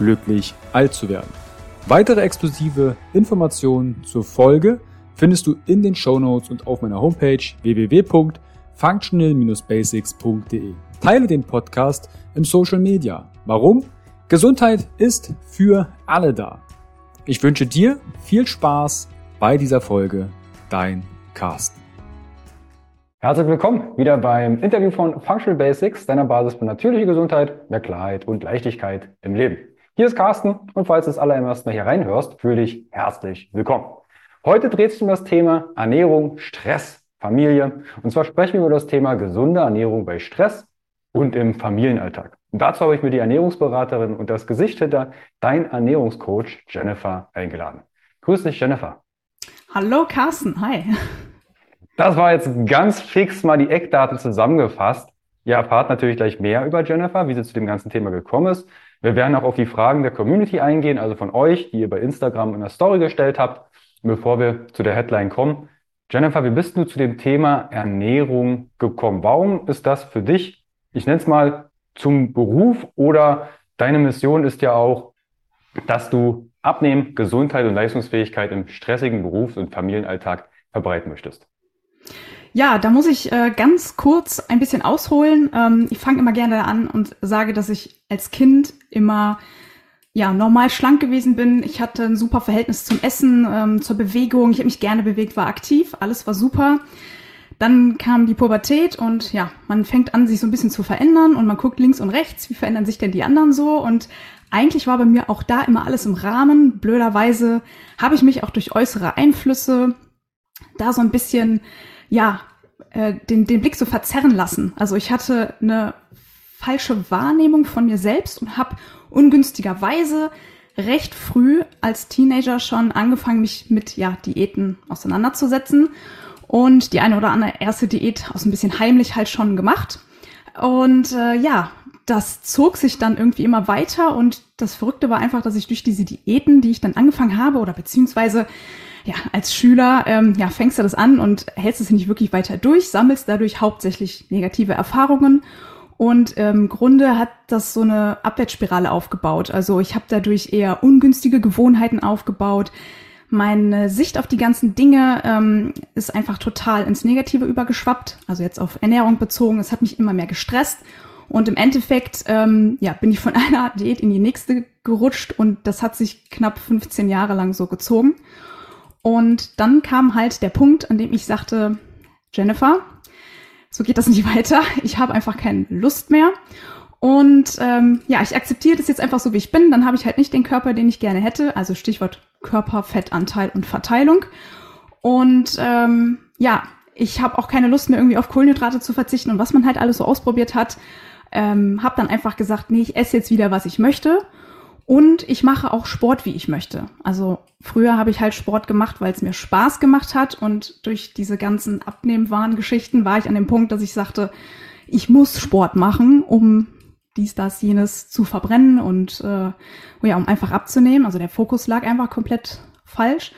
glücklich alt zu werden. Weitere exklusive Informationen zur Folge findest du in den Show Notes und auf meiner Homepage www.functional-basics.de. Teile den Podcast im Social Media. Warum? Gesundheit ist für alle da. Ich wünsche dir viel Spaß bei dieser Folge. Dein Carsten. Herzlich willkommen wieder beim Interview von Functional Basics, deiner Basis für natürliche Gesundheit, mehr Klarheit und Leichtigkeit im Leben. Hier ist Carsten und falls du das allererst mal hier reinhörst, fühle dich herzlich willkommen. Heute dreht sich um das Thema Ernährung, Stress, Familie. Und zwar sprechen wir über das Thema gesunde Ernährung bei Stress und im Familienalltag. Und dazu habe ich mir die Ernährungsberaterin und das Gesicht hinter Dein Ernährungscoach Jennifer eingeladen. Grüß dich, Jennifer. Hallo, Carsten. Hi. Das war jetzt ganz fix mal die Eckdaten zusammengefasst. Ihr erfahrt natürlich gleich mehr über Jennifer, wie sie zu dem ganzen Thema gekommen ist. Wir werden auch auf die Fragen der Community eingehen, also von euch, die ihr bei Instagram in der Story gestellt habt. Bevor wir zu der Headline kommen, Jennifer, wie bist du zu dem Thema Ernährung gekommen? Warum ist das für dich, ich nenne es mal, zum Beruf oder deine Mission ist ja auch, dass du Abnehmen, Gesundheit und Leistungsfähigkeit im stressigen Berufs- und Familienalltag verbreiten möchtest? Ja, da muss ich äh, ganz kurz ein bisschen ausholen. Ähm, ich fange immer gerne an und sage, dass ich als Kind immer ja, normal schlank gewesen bin. Ich hatte ein super Verhältnis zum Essen, ähm, zur Bewegung. Ich habe mich gerne bewegt, war aktiv, alles war super. Dann kam die Pubertät und ja, man fängt an, sich so ein bisschen zu verändern und man guckt links und rechts, wie verändern sich denn die anderen so und eigentlich war bei mir auch da immer alles im Rahmen. Blöderweise habe ich mich auch durch äußere Einflüsse da so ein bisschen, ja, äh, den, den Blick so verzerren lassen. Also ich hatte eine falsche Wahrnehmung von mir selbst und habe ungünstigerweise recht früh als Teenager schon angefangen, mich mit ja, Diäten auseinanderzusetzen. Und die eine oder andere erste Diät aus ein bisschen heimlich halt schon gemacht. Und äh, ja, das zog sich dann irgendwie immer weiter. Und das Verrückte war einfach, dass ich durch diese Diäten, die ich dann angefangen habe, oder beziehungsweise ja, als Schüler ähm, ja, fängst du das an und hältst es nicht wirklich weiter durch, sammelst dadurch hauptsächlich negative Erfahrungen und im Grunde hat das so eine Abwärtsspirale aufgebaut. Also ich habe dadurch eher ungünstige Gewohnheiten aufgebaut. Meine Sicht auf die ganzen Dinge ähm, ist einfach total ins Negative übergeschwappt. Also jetzt auf Ernährung bezogen. Es hat mich immer mehr gestresst. Und im Endeffekt ähm, ja, bin ich von einer Diät in die nächste gerutscht und das hat sich knapp 15 Jahre lang so gezogen. Und dann kam halt der Punkt, an dem ich sagte, Jennifer, so geht das nicht weiter. Ich habe einfach keine Lust mehr. Und ähm, ja, ich akzeptiere das jetzt einfach so, wie ich bin. Dann habe ich halt nicht den Körper, den ich gerne hätte. Also Stichwort Körperfettanteil und Verteilung. Und ähm, ja, ich habe auch keine Lust mehr irgendwie auf Kohlenhydrate zu verzichten und was man halt alles so ausprobiert hat. Ähm, habe dann einfach gesagt, nee, ich esse jetzt wieder, was ich möchte. Und ich mache auch Sport, wie ich möchte. Also früher habe ich halt Sport gemacht, weil es mir Spaß gemacht hat. Und durch diese ganzen Abnehmwarngeschichten war ich an dem Punkt, dass ich sagte, ich muss Sport machen, um dies, das, jenes zu verbrennen und äh, ja, um einfach abzunehmen. Also der Fokus lag einfach komplett falsch.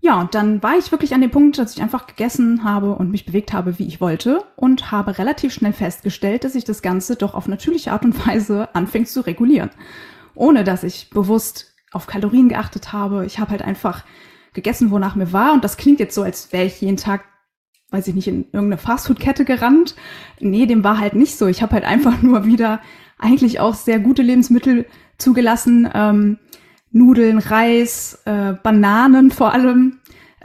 Ja, und dann war ich wirklich an dem Punkt, dass ich einfach gegessen habe und mich bewegt habe, wie ich wollte und habe relativ schnell festgestellt, dass sich das Ganze doch auf natürliche Art und Weise anfängt zu regulieren ohne dass ich bewusst auf Kalorien geachtet habe. Ich habe halt einfach gegessen, wonach mir war. Und das klingt jetzt so, als wäre ich jeden Tag, weiß ich nicht, in irgendeine Fastfood-Kette gerannt. Nee, dem war halt nicht so. Ich habe halt einfach nur wieder eigentlich auch sehr gute Lebensmittel zugelassen. Ähm, Nudeln, Reis, äh, Bananen vor allem.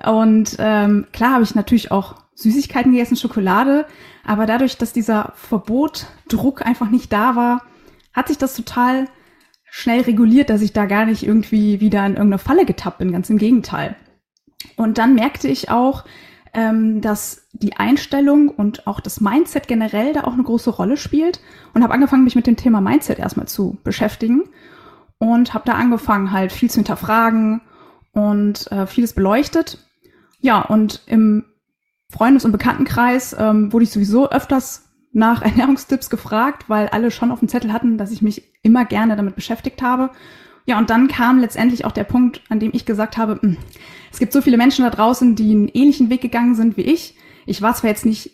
Und ähm, klar habe ich natürlich auch Süßigkeiten gegessen, Schokolade, aber dadurch, dass dieser Verbotdruck einfach nicht da war, hat sich das total schnell reguliert, dass ich da gar nicht irgendwie wieder in irgendeine Falle getappt bin, ganz im Gegenteil. Und dann merkte ich auch, ähm, dass die Einstellung und auch das Mindset generell da auch eine große Rolle spielt und habe angefangen, mich mit dem Thema Mindset erstmal zu beschäftigen und habe da angefangen, halt viel zu hinterfragen und äh, vieles beleuchtet. Ja, und im Freundes- und Bekanntenkreis ähm, wurde ich sowieso öfters nach Ernährungstipps gefragt, weil alle schon auf dem Zettel hatten, dass ich mich immer gerne damit beschäftigt habe. Ja, und dann kam letztendlich auch der Punkt, an dem ich gesagt habe, hm, es gibt so viele Menschen da draußen, die einen ähnlichen Weg gegangen sind wie ich. Ich war zwar jetzt nicht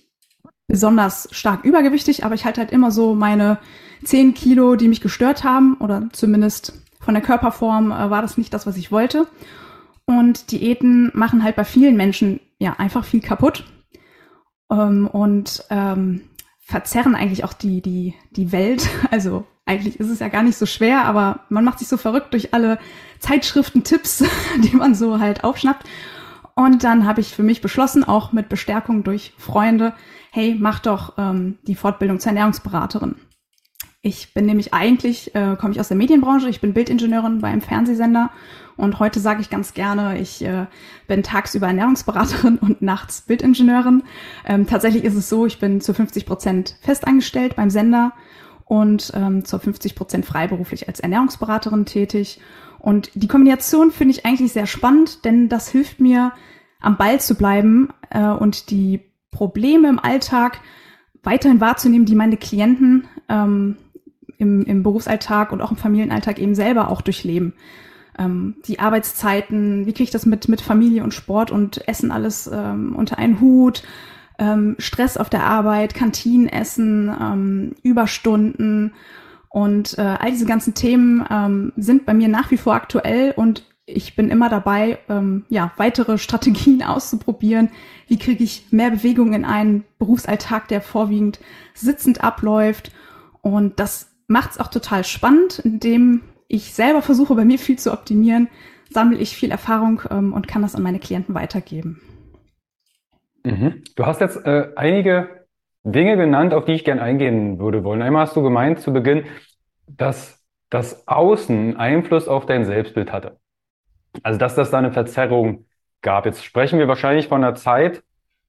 besonders stark übergewichtig, aber ich hatte halt immer so meine 10 Kilo, die mich gestört haben oder zumindest von der Körperform äh, war das nicht das, was ich wollte. Und Diäten machen halt bei vielen Menschen ja einfach viel kaputt ähm, und ähm, verzerren eigentlich auch die, die, die Welt. Also eigentlich ist es ja gar nicht so schwer, aber man macht sich so verrückt durch alle Zeitschriften, Tipps, die man so halt aufschnappt. Und dann habe ich für mich beschlossen, auch mit Bestärkung durch Freunde, hey, mach doch ähm, die Fortbildung zur Ernährungsberaterin. Ich bin nämlich eigentlich, äh, komme ich aus der Medienbranche, ich bin Bildingenieurin bei einem Fernsehsender und heute sage ich ganz gerne, ich äh, bin tagsüber Ernährungsberaterin und nachts Bildingenieurin. Ähm, tatsächlich ist es so, ich bin zu 50 Prozent festangestellt beim Sender und ähm, zu 50 Prozent freiberuflich als Ernährungsberaterin tätig. Und die Kombination finde ich eigentlich sehr spannend, denn das hilft mir, am Ball zu bleiben äh, und die Probleme im Alltag weiterhin wahrzunehmen, die meine Klienten ähm, im, im Berufsalltag und auch im Familienalltag eben selber auch durchleben. Ähm, die Arbeitszeiten, wie kriege ich das mit, mit Familie und Sport und Essen alles ähm, unter einen Hut, ähm, Stress auf der Arbeit, Kantinenessen, ähm, Überstunden und äh, all diese ganzen Themen ähm, sind bei mir nach wie vor aktuell und ich bin immer dabei, ähm, ja, weitere Strategien auszuprobieren. Wie kriege ich mehr Bewegung in einen Berufsalltag, der vorwiegend sitzend abläuft? Und das macht es auch total spannend, indem ich selber versuche, bei mir viel zu optimieren, sammle ich viel Erfahrung ähm, und kann das an meine Klienten weitergeben. Mhm. Du hast jetzt äh, einige Dinge genannt, auf die ich gern eingehen würde wollen. Einmal hast du gemeint zu Beginn, dass das Außen Einfluss auf dein Selbstbild hatte. Also, dass das da eine Verzerrung gab. Jetzt sprechen wir wahrscheinlich von einer Zeit,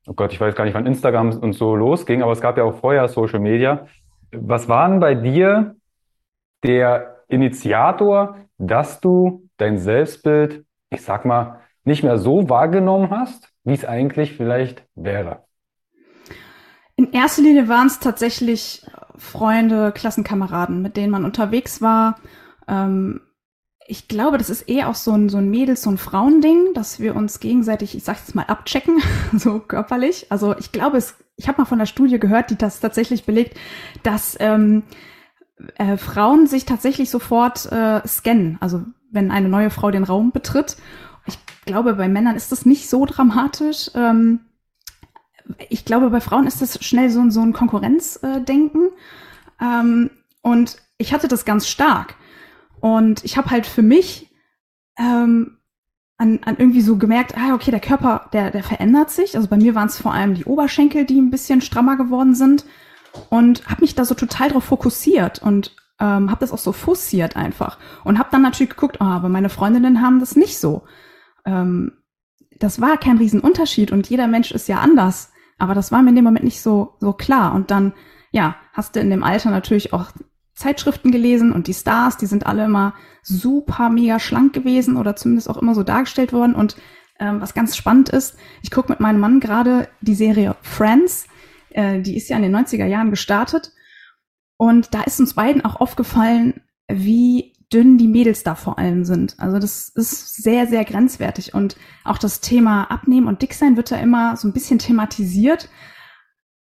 oh Gott, ich weiß gar nicht, wann Instagram und so losging, aber es gab ja auch vorher Social Media. Was war denn bei dir der Initiator, dass du dein Selbstbild, ich sag mal, nicht mehr so wahrgenommen hast, wie es eigentlich vielleicht wäre? In erster Linie waren es tatsächlich Freunde, Klassenkameraden, mit denen man unterwegs war. Ähm, ich glaube, das ist eher auch so ein, so ein Mädels- und Frauending, dass wir uns gegenseitig, ich sag jetzt mal, abchecken, so körperlich. Also ich glaube, es ich habe mal von der Studie gehört, die das tatsächlich belegt, dass ähm, äh, Frauen sich tatsächlich sofort äh, scannen. Also wenn eine neue Frau den Raum betritt. Ich glaube, bei Männern ist das nicht so dramatisch. Ähm, ich glaube, bei Frauen ist das schnell so, so ein Konkurrenzdenken. Ähm, und ich hatte das ganz stark. Und ich habe halt für mich ähm, an, an irgendwie so gemerkt, ah, okay, der Körper, der, der verändert sich. Also bei mir waren es vor allem die Oberschenkel, die ein bisschen strammer geworden sind. Und habe mich da so total drauf fokussiert und ähm, habe das auch so forciert einfach. Und habe dann natürlich geguckt, oh, aber meine Freundinnen haben das nicht so. Ähm, das war kein Riesenunterschied und jeder Mensch ist ja anders. Aber das war mir in dem Moment nicht so, so klar. Und dann, ja, hast du in dem Alter natürlich auch Zeitschriften gelesen und die Stars, die sind alle immer super mega schlank gewesen oder zumindest auch immer so dargestellt worden. Und ähm, was ganz spannend ist, ich gucke mit meinem Mann gerade die Serie Friends, äh, die ist ja in den 90er Jahren gestartet. Und da ist uns beiden auch aufgefallen, wie dünn die Mädels da vor allem sind. Also das ist sehr, sehr grenzwertig. Und auch das Thema Abnehmen und Dicksein wird da immer so ein bisschen thematisiert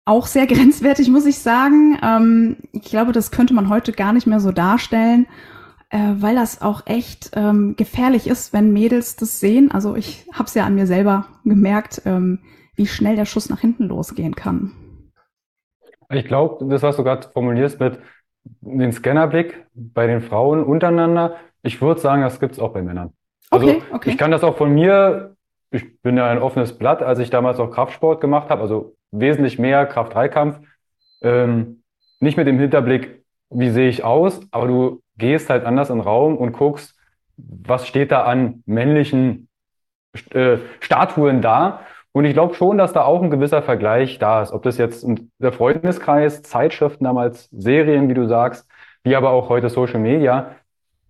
auch sehr grenzwertig, muss ich sagen. Ähm, ich glaube, das könnte man heute gar nicht mehr so darstellen, äh, weil das auch echt ähm, gefährlich ist, wenn Mädels das sehen. Also ich habe es ja an mir selber gemerkt, ähm, wie schnell der Schuss nach hinten losgehen kann. Ich glaube, das, was du gerade formulierst mit dem Scannerblick bei den Frauen untereinander, Ich würde sagen, das gibt's auch bei Männern. Also Okay, okay. ich kann das auch von mir, ich bin ja ein offenes Blatt, als ich damals auch Kraftsport gemacht habe, also wesentlich mehr Kraft-Dreikampf, ähm, nicht mit dem Hinterblick, wie sehe ich aus, aber du gehst halt anders in den Raum und guckst, was steht da an männlichen äh, Statuen da. Und ich glaube schon, dass da auch ein gewisser Vergleich da ist. Ob das jetzt der Freundeskreis, Zeitschriften damals, Serien, wie du sagst, wie aber auch heute Social Media.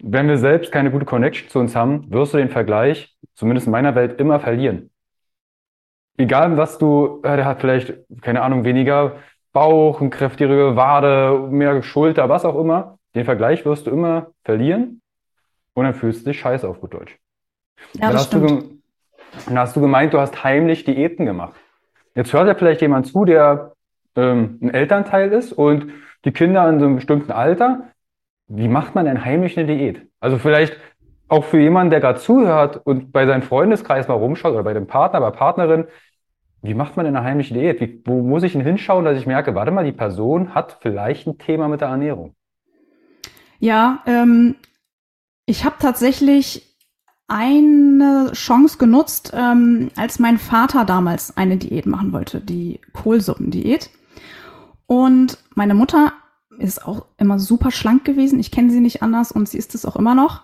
Wenn wir selbst keine gute Connection zu uns haben, wirst du den Vergleich, zumindest in meiner Welt, immer verlieren. Egal, was du, äh, der hat vielleicht, keine Ahnung, weniger Bauch, eine kräftigere Wade, mehr Schulter, was auch immer. Den Vergleich wirst du immer verlieren und dann fühlst du dich scheiße auf gut Deutsch. Ja, Dann das hast du, dann hast du gemeint, du hast heimlich Diäten gemacht. Jetzt hört ja vielleicht jemand zu, der ähm, ein Elternteil ist und die Kinder in so einem bestimmten Alter. Wie macht man denn heimlich eine Diät? Also vielleicht auch für jemanden, der gerade zuhört und bei seinem Freundeskreis mal rumschaut oder bei dem Partner, bei Partnerin, wie macht man denn eine heimliche Diät? Wie, wo muss ich denn hinschauen, dass ich merke, warte mal, die Person hat vielleicht ein Thema mit der Ernährung. Ja, ähm, ich habe tatsächlich eine Chance genutzt, ähm, als mein Vater damals eine Diät machen wollte, die Kohlsuppendiät. Und meine Mutter ist auch immer super schlank gewesen. Ich kenne sie nicht anders und sie ist es auch immer noch.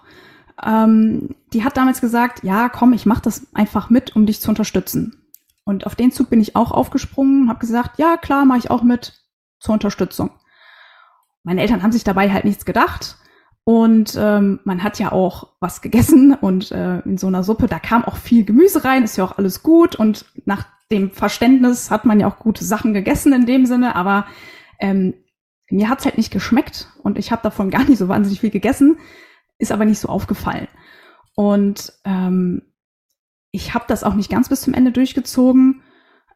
Ähm, die hat damals gesagt, ja, komm, ich mache das einfach mit, um dich zu unterstützen. Und auf den Zug bin ich auch aufgesprungen und habe gesagt, ja, klar, mache ich auch mit zur Unterstützung. Meine Eltern haben sich dabei halt nichts gedacht. Und ähm, man hat ja auch was gegessen und äh, in so einer Suppe, da kam auch viel Gemüse rein, ist ja auch alles gut. Und nach dem Verständnis hat man ja auch gute Sachen gegessen in dem Sinne, aber ähm, mir hat's halt nicht geschmeckt und ich habe davon gar nicht so wahnsinnig viel gegessen, ist aber nicht so aufgefallen. Und ähm, ich habe das auch nicht ganz bis zum Ende durchgezogen.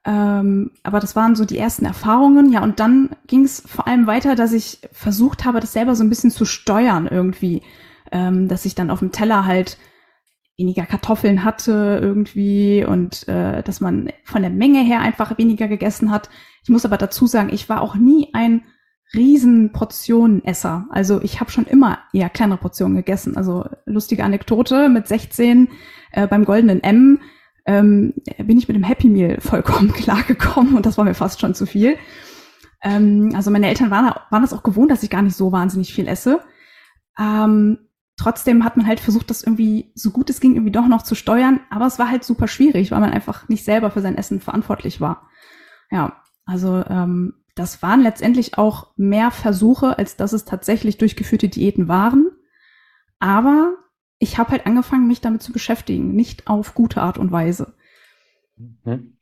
Ähm, aber das waren so die ersten Erfahrungen. Ja, und dann ging es vor allem weiter, dass ich versucht habe, das selber so ein bisschen zu steuern irgendwie. Ähm, dass ich dann auf dem Teller halt weniger Kartoffeln hatte irgendwie und äh, dass man von der Menge her einfach weniger gegessen hat. Ich muss aber dazu sagen, ich war auch nie ein riesen Portionenesser. Also ich habe schon immer eher kleinere Portionen gegessen. Also lustige Anekdote mit 16 äh, beim goldenen M ähm, bin ich mit dem Happy Meal vollkommen klargekommen und das war mir fast schon zu viel. Ähm, also meine Eltern waren, waren das auch gewohnt, dass ich gar nicht so wahnsinnig viel esse. Ähm, trotzdem hat man halt versucht, das irgendwie so gut es ging irgendwie doch noch zu steuern, aber es war halt super schwierig, weil man einfach nicht selber für sein Essen verantwortlich war. Ja, also ähm, das waren letztendlich auch mehr Versuche, als dass es tatsächlich durchgeführte Diäten waren. Aber ich habe halt angefangen, mich damit zu beschäftigen, nicht auf gute Art und Weise. Hm?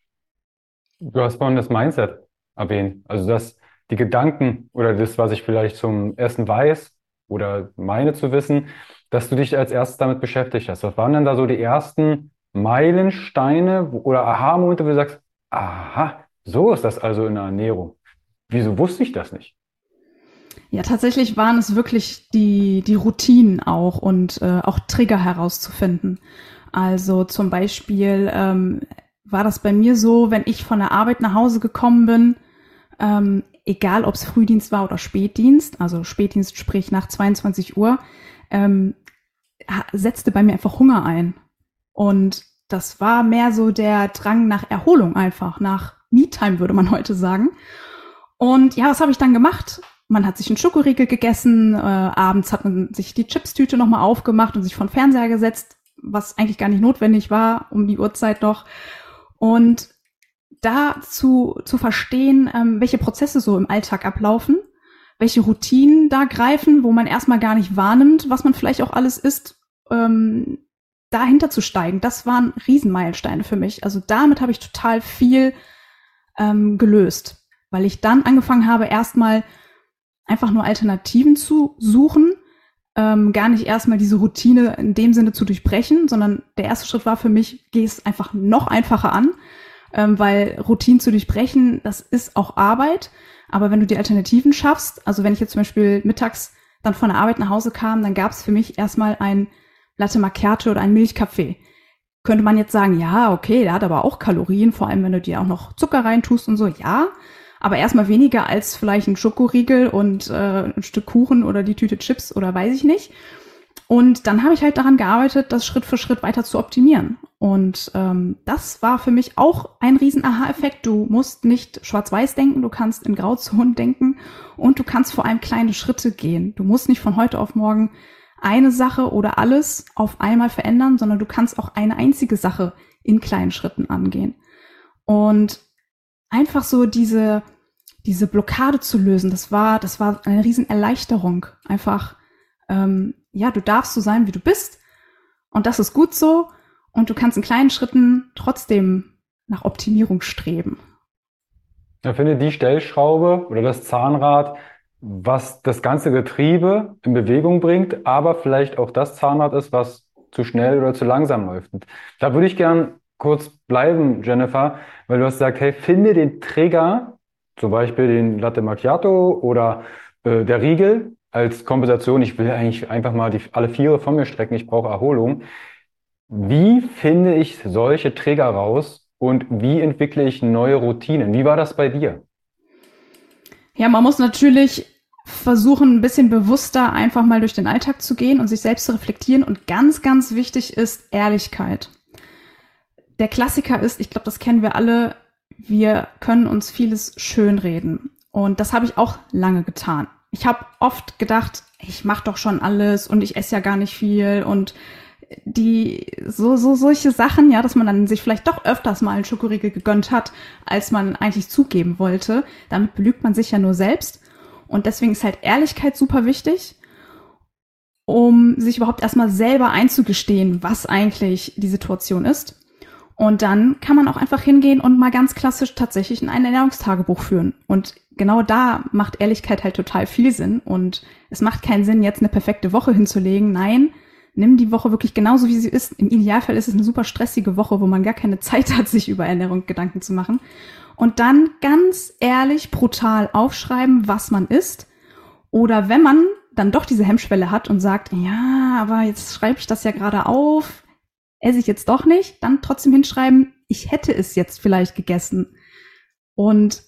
Du hast vorhin das Mindset erwähnt. Also dass die Gedanken oder das, was ich vielleicht zum Essen weiß oder meine zu wissen, dass du dich als erstes damit beschäftigt hast. Was waren denn da so die ersten Meilensteine oder Aha-Momente, wo du sagst, aha, so ist das also in der Ernährung. Wieso wusste ich das nicht? Ja, tatsächlich waren es wirklich die, die Routinen auch und äh, auch Trigger herauszufinden. Also zum Beispiel ähm, war das bei mir so, wenn ich von der Arbeit nach Hause gekommen bin, ähm, egal ob es Frühdienst war oder Spätdienst, also Spätdienst sprich nach 22 Uhr, ähm, setzte bei mir einfach Hunger ein. Und das war mehr so der Drang nach Erholung einfach, nach Me-Time würde man heute sagen. Und ja, was habe ich dann gemacht? Man hat sich einen Schokoriegel gegessen, äh, abends hat man sich die Chipstüte nochmal aufgemacht und sich vor den Fernseher gesetzt, was eigentlich gar nicht notwendig war, um die Uhrzeit noch. Und da zu, zu verstehen, ähm, welche Prozesse so im Alltag ablaufen, welche Routinen da greifen, wo man erstmal gar nicht wahrnimmt, was man vielleicht auch alles isst, ähm, dahinter zu steigen, das waren Riesenmeilensteine für mich. Also damit habe ich total viel ähm, gelöst, weil ich dann angefangen habe, erstmal einfach nur Alternativen zu suchen, ähm, gar nicht erstmal diese Routine in dem Sinne zu durchbrechen, sondern der erste Schritt war für mich, geh es einfach noch einfacher an, ähm, weil Routinen zu durchbrechen, das ist auch Arbeit. Aber wenn du die Alternativen schaffst, also wenn ich jetzt zum Beispiel mittags dann von der Arbeit nach Hause kam, dann gab es für mich erstmal ein Latte Macchiato oder ein Milchkaffee. Könnte man jetzt sagen, ja, okay, der hat aber auch Kalorien, vor allem wenn du dir auch noch Zucker reintust und so, ja. Aber erstmal weniger als vielleicht ein Schokoriegel und äh, ein Stück Kuchen oder die Tüte Chips oder weiß ich nicht. Und dann habe ich halt daran gearbeitet, das Schritt für Schritt weiter zu optimieren. Und ähm, das war für mich auch ein riesen Aha-Effekt. Du musst nicht schwarz-weiß denken, du kannst in Grauzonen denken und du kannst vor allem kleine Schritte gehen. Du musst nicht von heute auf morgen eine Sache oder alles auf einmal verändern, sondern du kannst auch eine einzige Sache in kleinen Schritten angehen. Und einfach so diese, diese Blockade zu lösen, das war, das war eine riesen Erleichterung. Einfach ähm, ja, du darfst so sein, wie du bist. Und das ist gut so. Und du kannst in kleinen Schritten trotzdem nach Optimierung streben. Ich finde die Stellschraube oder das Zahnrad, was das ganze Getriebe in Bewegung bringt, aber vielleicht auch das Zahnrad ist, was zu schnell oder zu langsam läuft. Da würde ich gern kurz bleiben, Jennifer, weil du hast gesagt, hey, finde den Trigger, zum Beispiel den Latte Macchiato oder äh, der Riegel, als Kompensation, ich will eigentlich einfach mal die, alle Viere von mir strecken, ich brauche Erholung. Wie finde ich solche Trigger raus und wie entwickle ich neue Routinen? Wie war das bei dir? Ja, man muss natürlich versuchen, ein bisschen bewusster einfach mal durch den Alltag zu gehen und sich selbst zu reflektieren. Und ganz, ganz wichtig ist Ehrlichkeit. Der Klassiker ist, ich glaube, das kennen wir alle, wir können uns vieles schönreden. Und das habe ich auch lange getan ich habe oft gedacht, ich mache doch schon alles und ich esse ja gar nicht viel und die so so solche Sachen, ja, dass man dann sich vielleicht doch öfters mal einen Schokoriegel gegönnt hat, als man eigentlich zugeben wollte. Damit belügt man sich ja nur selbst und deswegen ist halt Ehrlichkeit super wichtig, um sich überhaupt erstmal selber einzugestehen, was eigentlich die Situation ist. Und dann kann man auch einfach hingehen und mal ganz klassisch tatsächlich in ein Ernährungstagebuch führen. Und genau da macht Ehrlichkeit halt total viel Sinn. Und es macht keinen Sinn, jetzt eine perfekte Woche hinzulegen. Nein, nimm die Woche wirklich genauso, wie sie ist. Im Idealfall ist es eine super stressige Woche, wo man gar keine Zeit hat, sich über Ernährung Gedanken zu machen. Und dann ganz ehrlich, brutal aufschreiben, was man isst. Oder wenn man dann doch diese Hemmschwelle hat und sagt, ja, aber jetzt schreibe ich das ja gerade auf, esse ich jetzt doch nicht, dann trotzdem hinschreiben, ich hätte es jetzt vielleicht gegessen. Und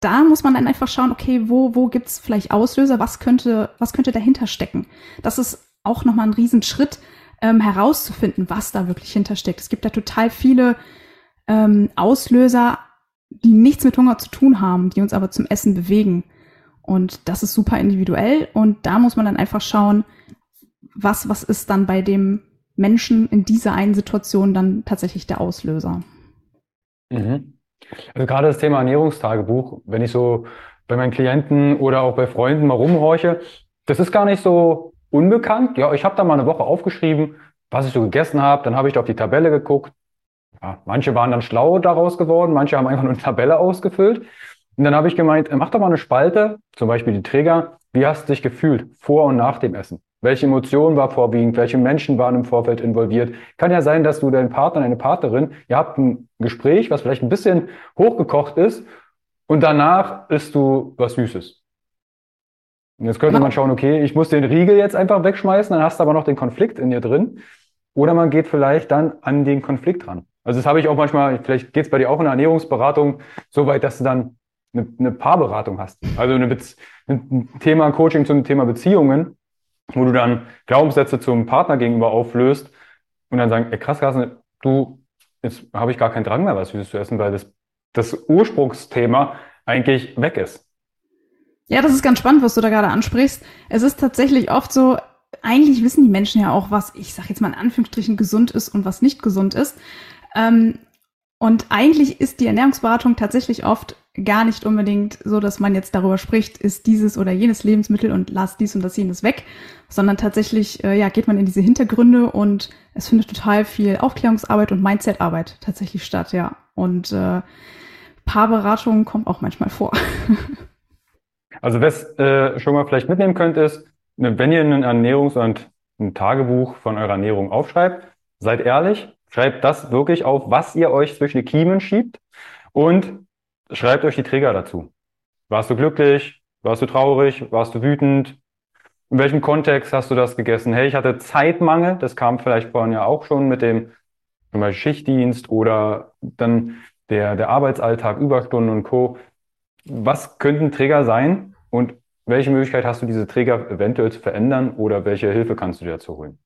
da muss man dann einfach schauen, okay, wo, wo gibt's vielleicht Auslöser, was könnte, was könnte dahinter stecken? Das ist auch nochmal ein Riesenschritt, ähm, herauszufinden, was da wirklich hintersteckt. Es gibt da total viele ähm, Auslöser, die nichts mit Hunger zu tun haben, die uns aber zum Essen bewegen. Und das ist super individuell und da muss man dann einfach schauen, was, was ist dann bei dem Menschen in dieser einen Situation dann tatsächlich der Auslöser. Mhm. Also gerade das Thema Ernährungstagebuch, wenn ich so bei meinen Klienten oder auch bei Freunden mal rumhorche, das ist gar nicht so unbekannt. Ja, ich habe da mal eine Woche aufgeschrieben, was ich so gegessen habe, dann habe ich da auf die Tabelle geguckt. Ja, manche waren dann schlau daraus geworden, manche haben einfach nur eine Tabelle ausgefüllt. Und dann habe ich gemeint, mach doch mal eine Spalte, zum Beispiel die Träger. Wie hast du dich gefühlt vor und nach dem Essen? Welche Emotion war vorwiegend? Welche Menschen waren im Vorfeld involviert? Kann ja sein, dass du deinen Partner, deine Partnerin, ihr habt ein Gespräch, was vielleicht ein bisschen hochgekocht ist und danach isst du was Süßes. Und jetzt könnte man schauen, okay, ich muss den Riegel jetzt einfach wegschmeißen, dann hast du aber noch den Konflikt in dir drin. Oder man geht vielleicht dann an den Konflikt ran. Also das habe ich auch manchmal, vielleicht geht es bei dir auch in der Ernährungsberatung so weit, dass du dann eine, eine Paarberatung hast. Also eine ein Thema Coaching zum Thema Beziehungen wo du dann Glaubenssätze zum Partner gegenüber auflöst und dann sagen, ey, krass, krass, du, jetzt habe ich gar keinen Drang mehr, was Süßes zu essen, weil das, das Ursprungsthema eigentlich weg ist. Ja, das ist ganz spannend, was du da gerade ansprichst. Es ist tatsächlich oft so, eigentlich wissen die Menschen ja auch, was, ich sag jetzt mal in Anführungsstrichen, gesund ist und was nicht gesund ist. Ähm, und eigentlich ist die Ernährungsberatung tatsächlich oft gar nicht unbedingt so, dass man jetzt darüber spricht, ist dieses oder jenes Lebensmittel und lass dies und das jenes weg, sondern tatsächlich äh, ja, geht man in diese Hintergründe und es findet total viel Aufklärungsarbeit und Mindsetarbeit tatsächlich statt, ja. Und äh, Paarberatung kommt auch manchmal vor. also was äh, schon mal vielleicht mitnehmen könnt, ist, ne, wenn ihr ein Ernährungs- und ein Tagebuch von eurer Ernährung aufschreibt, seid ehrlich, schreibt das wirklich auf, was ihr euch zwischen die Kiemen schiebt und Schreibt euch die Trigger dazu. Warst du glücklich? Warst du traurig? Warst du wütend? In welchem Kontext hast du das gegessen? Hey, ich hatte Zeitmangel. Das kam vielleicht vorhin ja auch schon mit dem zum Beispiel Schichtdienst oder dann der, der Arbeitsalltag, Überstunden und Co. Was könnten Trigger sein? Und welche Möglichkeit hast du, diese Träger eventuell zu verändern oder welche Hilfe kannst du dir dazu holen?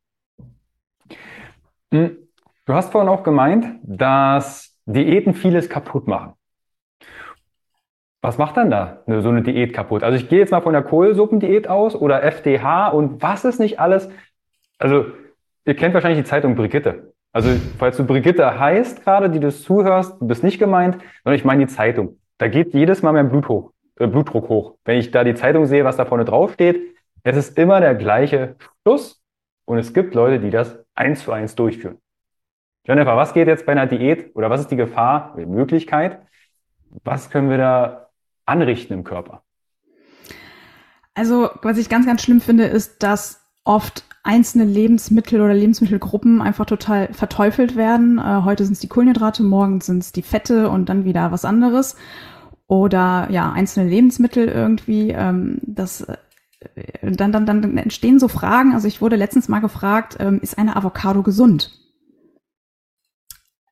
Hm, du hast vorhin auch gemeint, dass Diäten vieles kaputt machen. Was macht dann da so eine Diät kaputt? Also ich gehe jetzt mal von der Kohlsuppendiät aus oder FDH und was ist nicht alles. Also ihr kennt wahrscheinlich die Zeitung Brigitte. Also falls du Brigitte heißt gerade, die du zuhörst, du bist nicht gemeint, sondern ich meine die Zeitung. Da geht jedes Mal mein Blut hoch, äh, Blutdruck hoch. Wenn ich da die Zeitung sehe, was da vorne drauf steht, es ist immer der gleiche Schluss und es gibt Leute, die das eins zu eins durchführen. Jennifer, was geht jetzt bei einer Diät oder was ist die Gefahr, die Möglichkeit? Was können wir da anrichten im Körper? Also, was ich ganz, ganz schlimm finde, ist, dass oft einzelne Lebensmittel oder Lebensmittelgruppen einfach total verteufelt werden. Äh, heute sind es die Kohlenhydrate, morgen sind es die Fette und dann wieder was anderes. Oder ja, einzelne Lebensmittel irgendwie. Ähm, das äh, dann, dann, dann entstehen so Fragen. Also ich wurde letztens mal gefragt, ähm, ist eine Avocado gesund?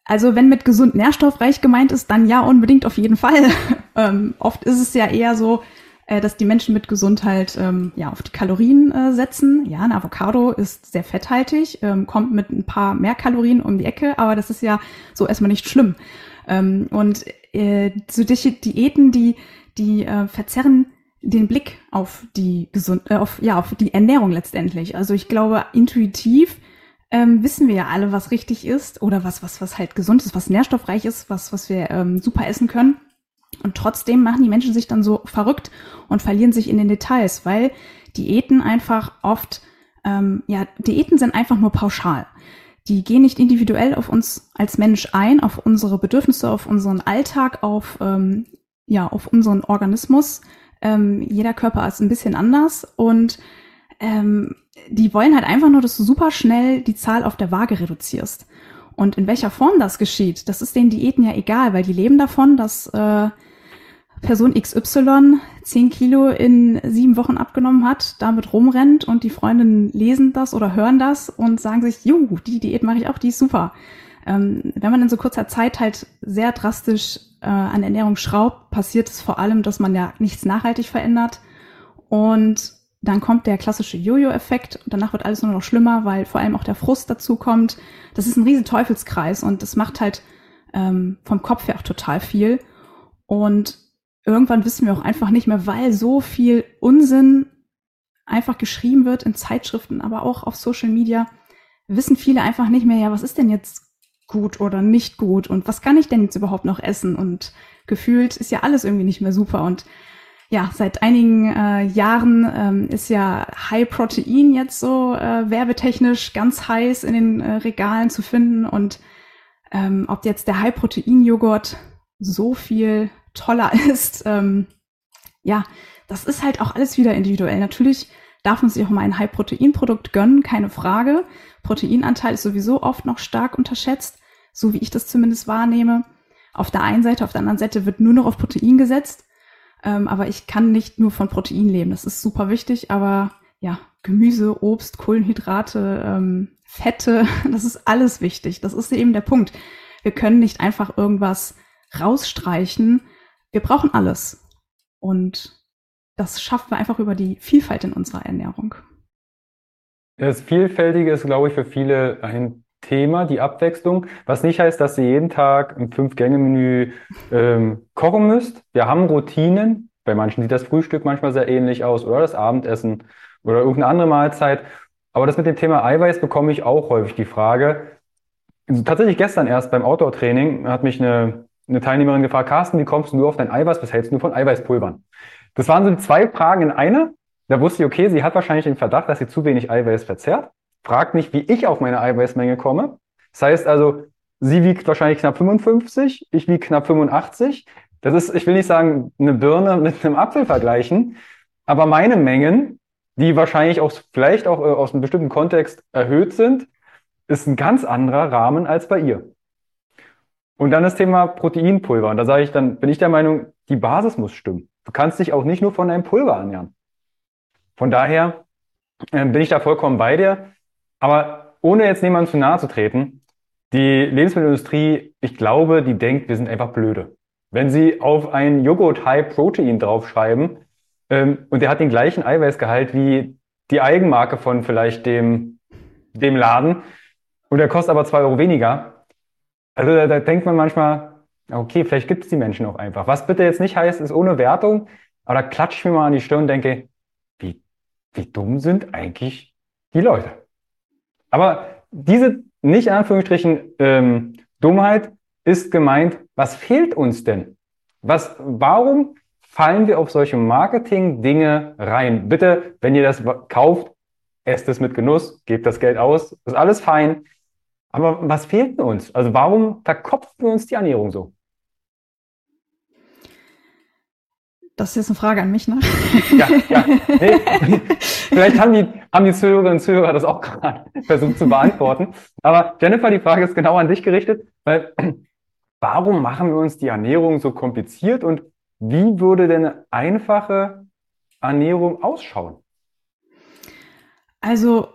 Also wenn mit gesund nährstoffreich gemeint ist, dann ja unbedingt auf jeden Fall. ähm, oft ist es ja eher so, äh, dass die Menschen mit Gesundheit ähm, ja auf die Kalorien äh, setzen. Ja, ein Avocado ist sehr fetthaltig, ähm, kommt mit ein paar mehr Kalorien um die Ecke, aber das ist ja so erstmal nicht schlimm. Ähm, und äh, so Diäten, die die äh, verzerren den Blick auf die gesund, äh, auf ja auf die Ernährung letztendlich. Also ich glaube intuitiv ähm, wissen wir ja alle, was richtig ist oder was, was, was halt gesund ist, was nährstoffreich ist, was, was wir ähm, super essen können. Und trotzdem machen die Menschen sich dann so verrückt und verlieren sich in den Details, weil Diäten einfach oft, ähm, ja, Diäten sind einfach nur pauschal. Die gehen nicht individuell auf uns als Mensch ein, auf unsere Bedürfnisse, auf unseren Alltag, auf, ähm, ja, auf unseren Organismus. Ähm, jeder Körper ist ein bisschen anders und ähm, die wollen halt einfach nur, dass du super schnell die Zahl auf der Waage reduzierst. Und in welcher Form das geschieht, das ist den Diäten ja egal, weil die leben davon, dass äh, Person XY 10 Kilo in sieben Wochen abgenommen hat, damit rumrennt und die Freundinnen lesen das oder hören das und sagen sich, jo, die Diät mache ich auch, die ist super. Ähm, wenn man in so kurzer Zeit halt sehr drastisch äh, an Ernährung schraubt, passiert es vor allem, dass man ja nichts nachhaltig verändert und dann kommt der klassische Jojo-Effekt und danach wird alles nur noch schlimmer, weil vor allem auch der Frust dazu kommt. Das ist ein riesen Teufelskreis und das macht halt ähm, vom Kopf her auch total viel. Und irgendwann wissen wir auch einfach nicht mehr, weil so viel Unsinn einfach geschrieben wird in Zeitschriften, aber auch auf Social Media, wissen viele einfach nicht mehr, ja, was ist denn jetzt gut oder nicht gut und was kann ich denn jetzt überhaupt noch essen? Und gefühlt ist ja alles irgendwie nicht mehr super und ja, seit einigen äh, Jahren ähm, ist ja High Protein jetzt so äh, werbetechnisch ganz heiß in den äh, Regalen zu finden. Und ähm, ob jetzt der High Protein Joghurt so viel toller ist, ähm, ja, das ist halt auch alles wieder individuell. Natürlich darf man sich auch mal ein High Protein Produkt gönnen, keine Frage. Proteinanteil ist sowieso oft noch stark unterschätzt, so wie ich das zumindest wahrnehme. Auf der einen Seite, auf der anderen Seite wird nur noch auf Protein gesetzt. Ähm, aber ich kann nicht nur von Protein leben. Das ist super wichtig, aber ja, Gemüse, Obst, Kohlenhydrate, ähm, Fette, das ist alles wichtig. Das ist eben der Punkt. Wir können nicht einfach irgendwas rausstreichen. Wir brauchen alles. Und das schaffen wir einfach über die Vielfalt in unserer Ernährung. Das Vielfältige ist, glaube ich, für viele ein Thema, die Abwechslung, was nicht heißt, dass ihr jeden Tag ein Fünf-Gänge-Menü ähm, kochen müsst. Wir haben Routinen. Bei manchen sieht das Frühstück manchmal sehr ähnlich aus oder das Abendessen oder irgendeine andere Mahlzeit. Aber das mit dem Thema Eiweiß bekomme ich auch häufig die Frage. Also tatsächlich gestern erst beim Outdoor-Training hat mich eine, eine Teilnehmerin gefragt, Carsten, wie kommst du nur auf dein Eiweiß? Was hältst du von Eiweißpulvern? Das waren so zwei Fragen in einer. Da wusste ich, okay, sie hat wahrscheinlich den Verdacht, dass sie zu wenig Eiweiß verzehrt fragt mich, wie ich auf meine Eiweißmenge komme. Das heißt also, sie wiegt wahrscheinlich knapp 55, ich wiege knapp 85. Das ist, ich will nicht sagen, eine Birne mit einem Apfel vergleichen, aber meine Mengen, die wahrscheinlich auch vielleicht auch äh, aus einem bestimmten Kontext erhöht sind, ist ein ganz anderer Rahmen als bei ihr. Und dann das Thema Proteinpulver. Und da sage ich dann, bin ich der Meinung, die Basis muss stimmen. Du kannst dich auch nicht nur von deinem Pulver ernähren. Von daher äh, bin ich da vollkommen bei dir. Aber ohne jetzt niemandem zu nahe zu treten, die Lebensmittelindustrie, ich glaube, die denkt, wir sind einfach blöde. Wenn sie auf ein Joghurt High Protein draufschreiben, ähm, und der hat den gleichen Eiweißgehalt wie die Eigenmarke von vielleicht dem, dem Laden und der kostet aber zwei Euro weniger. Also da, da denkt man manchmal, okay, vielleicht gibt es die Menschen auch einfach. Was bitte jetzt nicht heißt, ist ohne Wertung, aber da klatsche ich mir mal an die Stirn und denke, wie, wie dumm sind eigentlich die Leute. Aber diese nicht Anführungsstrichen ähm, Dummheit ist gemeint, was fehlt uns denn? Was, warum fallen wir auf solche Marketing-Dinge rein? Bitte, wenn ihr das kauft, esst es mit Genuss, gebt das Geld aus, ist alles fein. Aber was fehlt uns? Also warum verkopfen wir uns die Ernährung so? Das ist jetzt eine Frage an mich, ne? Ja, ja. Nee. Vielleicht haben die, haben die Zuhörerinnen und Zuhörer das auch gerade versucht zu beantworten. Aber Jennifer, die Frage ist genau an dich gerichtet, weil warum machen wir uns die Ernährung so kompliziert und wie würde denn eine einfache Ernährung ausschauen? Also,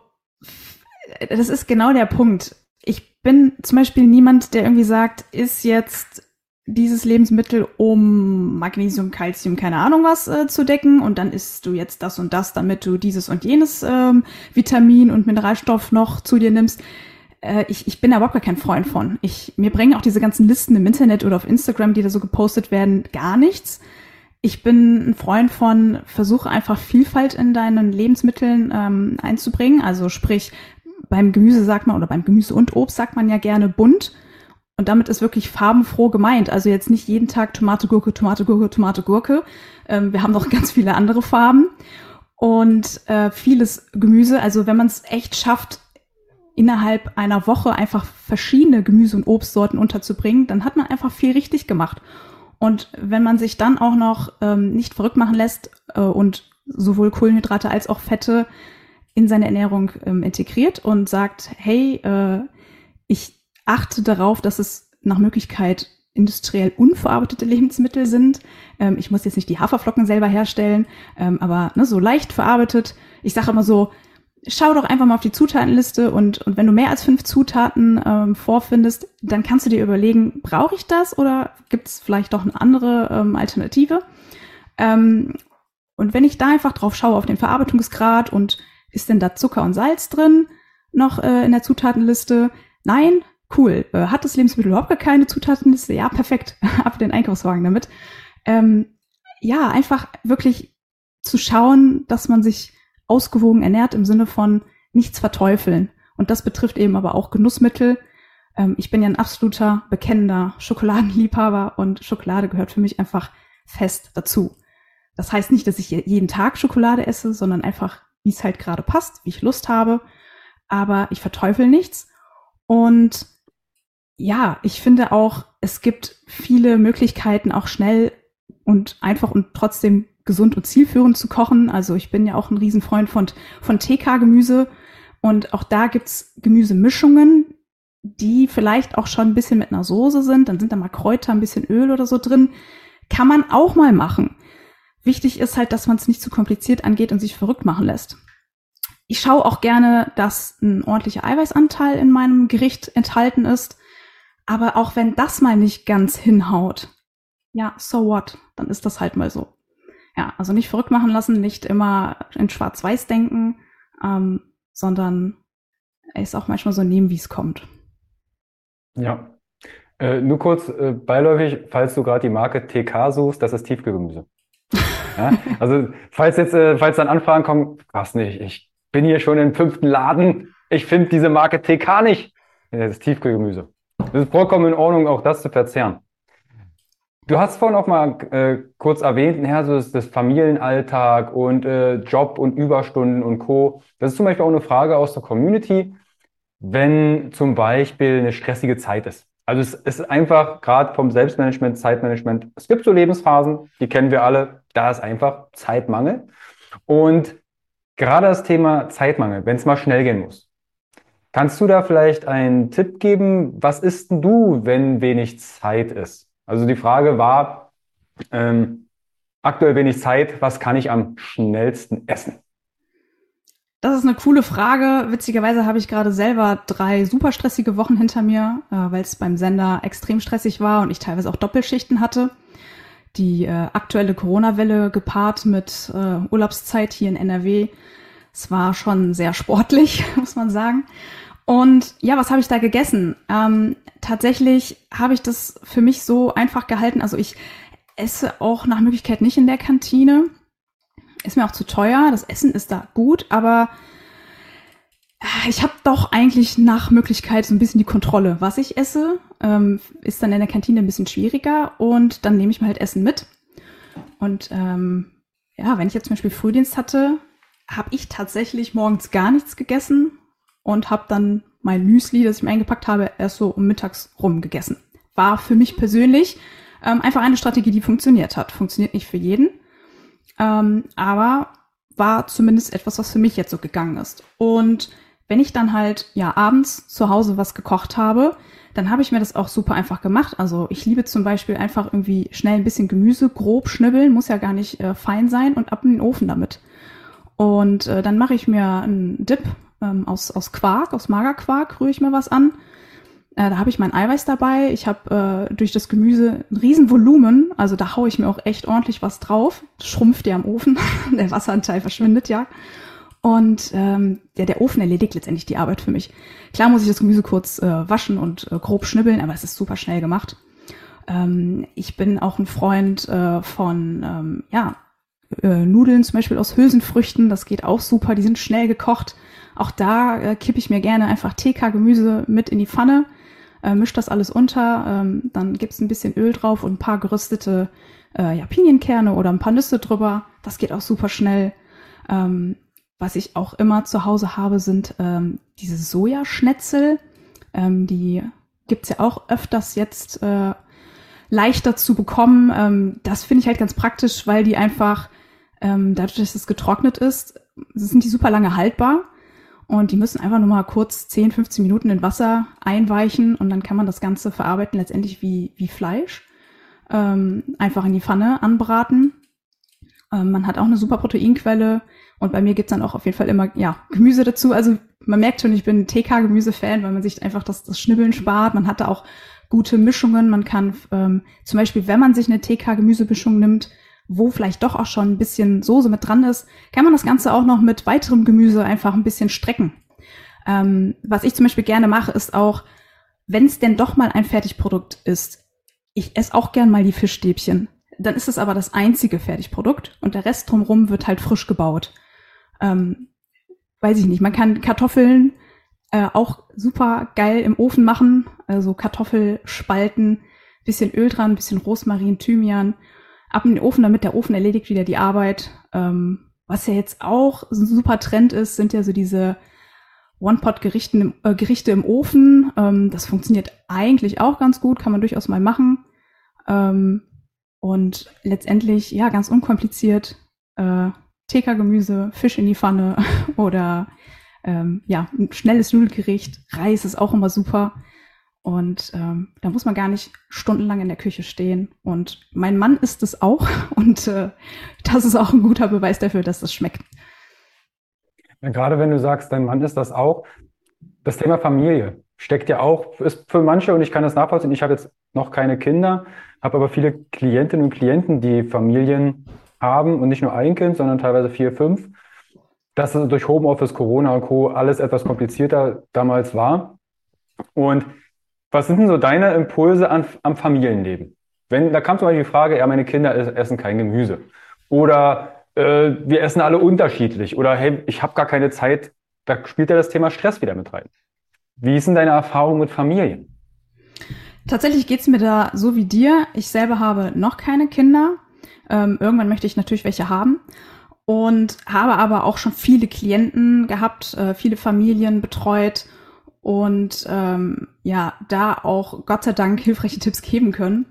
das ist genau der Punkt. Ich bin zum Beispiel niemand, der irgendwie sagt, ist jetzt dieses Lebensmittel, um Magnesium, Calcium, keine Ahnung was äh, zu decken. Und dann isst du jetzt das und das, damit du dieses und jenes ähm, Vitamin und Mineralstoff noch zu dir nimmst. Äh, ich, ich bin da überhaupt gar kein Freund von. Ich, mir bringen auch diese ganzen Listen im Internet oder auf Instagram, die da so gepostet werden, gar nichts. Ich bin ein Freund von, versuche einfach Vielfalt in deinen Lebensmitteln ähm, einzubringen. Also sprich, beim Gemüse sagt man, oder beim Gemüse und Obst sagt man ja gerne bunt und damit ist wirklich farbenfroh gemeint. Also jetzt nicht jeden Tag Tomate, Gurke, Tomate, Gurke, Tomate, Gurke. Ähm, wir haben noch ganz viele andere Farben und äh, vieles Gemüse. Also wenn man es echt schafft, innerhalb einer Woche einfach verschiedene Gemüse- und Obstsorten unterzubringen, dann hat man einfach viel richtig gemacht. Und wenn man sich dann auch noch ähm, nicht verrückt machen lässt äh, und sowohl Kohlenhydrate als auch Fette in seine Ernährung ähm, integriert und sagt, hey, äh, ich achte darauf, dass es nach Möglichkeit industriell unverarbeitete Lebensmittel sind. Ähm, ich muss jetzt nicht die Haferflocken selber herstellen, ähm, aber ne, so leicht verarbeitet. Ich sage immer so, schau doch einfach mal auf die Zutatenliste und, und wenn du mehr als fünf Zutaten ähm, vorfindest, dann kannst du dir überlegen, brauche ich das oder gibt es vielleicht doch eine andere ähm, Alternative? Ähm, und wenn ich da einfach drauf schaue, auf den Verarbeitungsgrad und ist denn da Zucker und Salz drin noch äh, in der Zutatenliste? Nein, cool. Äh, hat das Lebensmittel überhaupt gar keine Zutatenliste? Ja, perfekt. Ab den Einkaufswagen damit. Ähm, ja, einfach wirklich zu schauen, dass man sich ausgewogen ernährt im Sinne von nichts verteufeln. Und das betrifft eben aber auch Genussmittel. Ähm, ich bin ja ein absoluter bekennender Schokoladenliebhaber und Schokolade gehört für mich einfach fest dazu. Das heißt nicht, dass ich jeden Tag Schokolade esse, sondern einfach, wie es halt gerade passt, wie ich Lust habe. Aber ich verteufel nichts. Und ja, ich finde auch, es gibt viele Möglichkeiten, auch schnell und einfach und trotzdem gesund und zielführend zu kochen. Also ich bin ja auch ein Riesenfreund von, von TK-Gemüse und auch da gibt's Gemüsemischungen, die vielleicht auch schon ein bisschen mit einer Soße sind. Dann sind da mal Kräuter, ein bisschen Öl oder so drin. Kann man auch mal machen. Wichtig ist halt, dass man es nicht zu kompliziert angeht und sich verrückt machen lässt. Ich schaue auch gerne, dass ein ordentlicher Eiweißanteil in meinem Gericht enthalten ist. Aber auch wenn das mal nicht ganz hinhaut, ja, so what? Dann ist das halt mal so. Ja, also nicht verrückt machen lassen, nicht immer in Schwarz-Weiß denken, ähm, sondern es auch manchmal so nehmen, wie es kommt. Ja. Äh, nur kurz äh, beiläufig, falls du gerade die Marke TK suchst, das ist Tiefkühlgemüse. ja? Also falls jetzt, äh, falls dann Anfragen kommen, was nicht, ich bin hier schon im fünften Laden, ich finde diese Marke TK nicht. Das ist Tiefkühlgemüse. Das ist vollkommen in Ordnung, auch das zu verzehren. Du hast vorhin auch mal äh, kurz erwähnt, ja, so ist das Familienalltag und äh, Job und Überstunden und Co. Das ist zum Beispiel auch eine Frage aus der Community, wenn zum Beispiel eine stressige Zeit ist. Also es ist einfach gerade vom Selbstmanagement, Zeitmanagement, es gibt so Lebensphasen, die kennen wir alle, da ist einfach Zeitmangel. Und gerade das Thema Zeitmangel, wenn es mal schnell gehen muss, Kannst du da vielleicht einen Tipp geben? Was isst denn du, wenn wenig Zeit ist? Also die Frage war, ähm, aktuell wenig Zeit, was kann ich am schnellsten essen? Das ist eine coole Frage. Witzigerweise habe ich gerade selber drei super stressige Wochen hinter mir, äh, weil es beim Sender extrem stressig war und ich teilweise auch Doppelschichten hatte. die äh, aktuelle Corona-Welle gepaart mit äh, Urlaubszeit hier in NRW. Es war schon sehr sportlich, muss man sagen. Und ja, was habe ich da gegessen? Ähm, tatsächlich habe ich das für mich so einfach gehalten. Also ich esse auch nach Möglichkeit nicht in der Kantine. Ist mir auch zu teuer. Das Essen ist da gut, aber äh, ich habe doch eigentlich nach Möglichkeit so ein bisschen die Kontrolle. Was ich esse, ähm, ist dann in der Kantine ein bisschen schwieriger und dann nehme ich mir halt Essen mit. Und ähm, ja, wenn ich jetzt zum Beispiel Frühdienst hatte, habe ich tatsächlich morgens gar nichts gegessen und habe dann mein Müsli, das ich mir eingepackt habe, erst so um mittags rum gegessen. War für mich persönlich ähm, einfach eine Strategie, die funktioniert hat. Funktioniert nicht für jeden, ähm, aber war zumindest etwas, was für mich jetzt so gegangen ist. Und wenn ich dann halt ja abends zu Hause was gekocht habe, dann habe ich mir das auch super einfach gemacht. Also ich liebe zum Beispiel einfach irgendwie schnell ein bisschen Gemüse grob schnibbeln, muss ja gar nicht äh, fein sein und ab in den Ofen damit. Und äh, dann mache ich mir einen Dip ähm, aus, aus Quark, aus Magerquark, rühre ich mir was an. Äh, da habe ich mein Eiweiß dabei. Ich habe äh, durch das Gemüse ein Riesenvolumen, also da haue ich mir auch echt ordentlich was drauf. Schrumpft ja am Ofen, der Wasseranteil verschwindet ja. Und ähm, ja, der Ofen erledigt letztendlich die Arbeit für mich. Klar muss ich das Gemüse kurz äh, waschen und äh, grob schnibbeln, aber es ist super schnell gemacht. Ähm, ich bin auch ein Freund äh, von ähm, ja, äh, Nudeln zum Beispiel aus Hülsenfrüchten. Das geht auch super. Die sind schnell gekocht. Auch da äh, kippe ich mir gerne einfach TK-Gemüse mit in die Pfanne, äh, mische das alles unter. Ähm, dann gibt's ein bisschen Öl drauf und ein paar geröstete äh, ja, Pinienkerne oder ein paar Nüsse drüber. Das geht auch super schnell. Ähm, was ich auch immer zu Hause habe, sind ähm, diese Sojaschnetzel. Ähm, die gibt's ja auch öfters jetzt äh, leichter zu bekommen. Ähm, das finde ich halt ganz praktisch, weil die einfach, ähm, dadurch, dass es getrocknet ist, sind die super lange haltbar. Und die müssen einfach nur mal kurz 10, 15 Minuten in Wasser einweichen und dann kann man das Ganze verarbeiten, letztendlich wie, wie Fleisch. Ähm, einfach in die Pfanne anbraten. Ähm, man hat auch eine super Proteinquelle und bei mir gibt's dann auch auf jeden Fall immer ja, Gemüse dazu. Also man merkt schon, ich bin TK-Gemüse-Fan, weil man sich einfach das, das Schnibbeln spart. Man hat da auch gute Mischungen. Man kann ähm, zum Beispiel, wenn man sich eine TK-Gemüsemischung nimmt, wo vielleicht doch auch schon ein bisschen Soße mit dran ist, kann man das Ganze auch noch mit weiterem Gemüse einfach ein bisschen strecken. Ähm, was ich zum Beispiel gerne mache, ist auch, wenn es denn doch mal ein Fertigprodukt ist, ich esse auch gern mal die Fischstäbchen. Dann ist es aber das einzige Fertigprodukt und der Rest drumherum wird halt frisch gebaut ähm, weiß ich nicht, man kann Kartoffeln äh, auch super geil im Ofen machen. Also Kartoffelspalten, bisschen Öl dran, bisschen Rosmarin, Thymian, ab in den Ofen, damit der Ofen erledigt wieder die Arbeit. Ähm, was ja jetzt auch ein super Trend ist, sind ja so diese One-Pot-Gerichte äh, Gerichte im Ofen. Ähm, das funktioniert eigentlich auch ganz gut, kann man durchaus mal machen. Ähm, und letztendlich, ja, ganz unkompliziert, äh, TK-Gemüse, Fisch in die Pfanne oder ähm, ja, ein schnelles Nudelgericht. Reis ist auch immer super. Und ähm, da muss man gar nicht stundenlang in der Küche stehen. Und mein Mann isst es auch. Und äh, das ist auch ein guter Beweis dafür, dass es schmeckt. Gerade wenn du sagst, dein Mann isst das auch, das Thema Familie steckt ja auch, ist für manche, und ich kann das nachvollziehen, ich habe jetzt noch keine Kinder, habe aber viele Klientinnen und Klienten, die Familien haben und nicht nur ein Kind, sondern teilweise vier, fünf. Dass es durch Homeoffice, Corona und Co. alles etwas komplizierter damals war. Und was sind denn so deine Impulse an, am Familienleben? Wenn, da kam zum Beispiel die Frage, ja, meine Kinder essen kein Gemüse. Oder äh, wir essen alle unterschiedlich. Oder hey, ich habe gar keine Zeit. Da spielt ja das Thema Stress wieder mit rein. Wie ist denn deine Erfahrung mit Familien? Tatsächlich geht's mir da so wie dir. Ich selber habe noch keine Kinder. Ähm, irgendwann möchte ich natürlich welche haben und habe aber auch schon viele Klienten gehabt, äh, viele Familien betreut und ähm, ja, da auch Gott sei Dank hilfreiche Tipps geben können.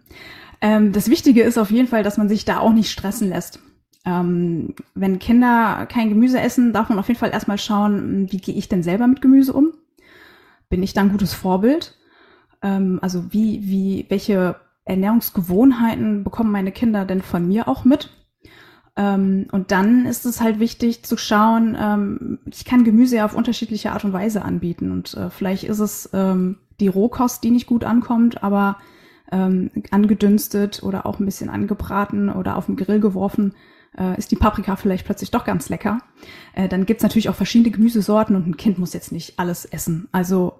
Ähm, das Wichtige ist auf jeden Fall, dass man sich da auch nicht stressen lässt. Ähm, wenn Kinder kein Gemüse essen, darf man auf jeden Fall erstmal schauen, wie gehe ich denn selber mit Gemüse um? Bin ich da ein gutes Vorbild? Ähm, also wie, wie, welche Ernährungsgewohnheiten bekommen meine Kinder denn von mir auch mit? Ähm, und dann ist es halt wichtig zu schauen, ähm, ich kann Gemüse ja auf unterschiedliche Art und Weise anbieten. Und äh, vielleicht ist es ähm, die Rohkost, die nicht gut ankommt, aber ähm, angedünstet oder auch ein bisschen angebraten oder auf den Grill geworfen, äh, ist die Paprika vielleicht plötzlich doch ganz lecker. Äh, dann gibt's natürlich auch verschiedene Gemüsesorten und ein Kind muss jetzt nicht alles essen. Also,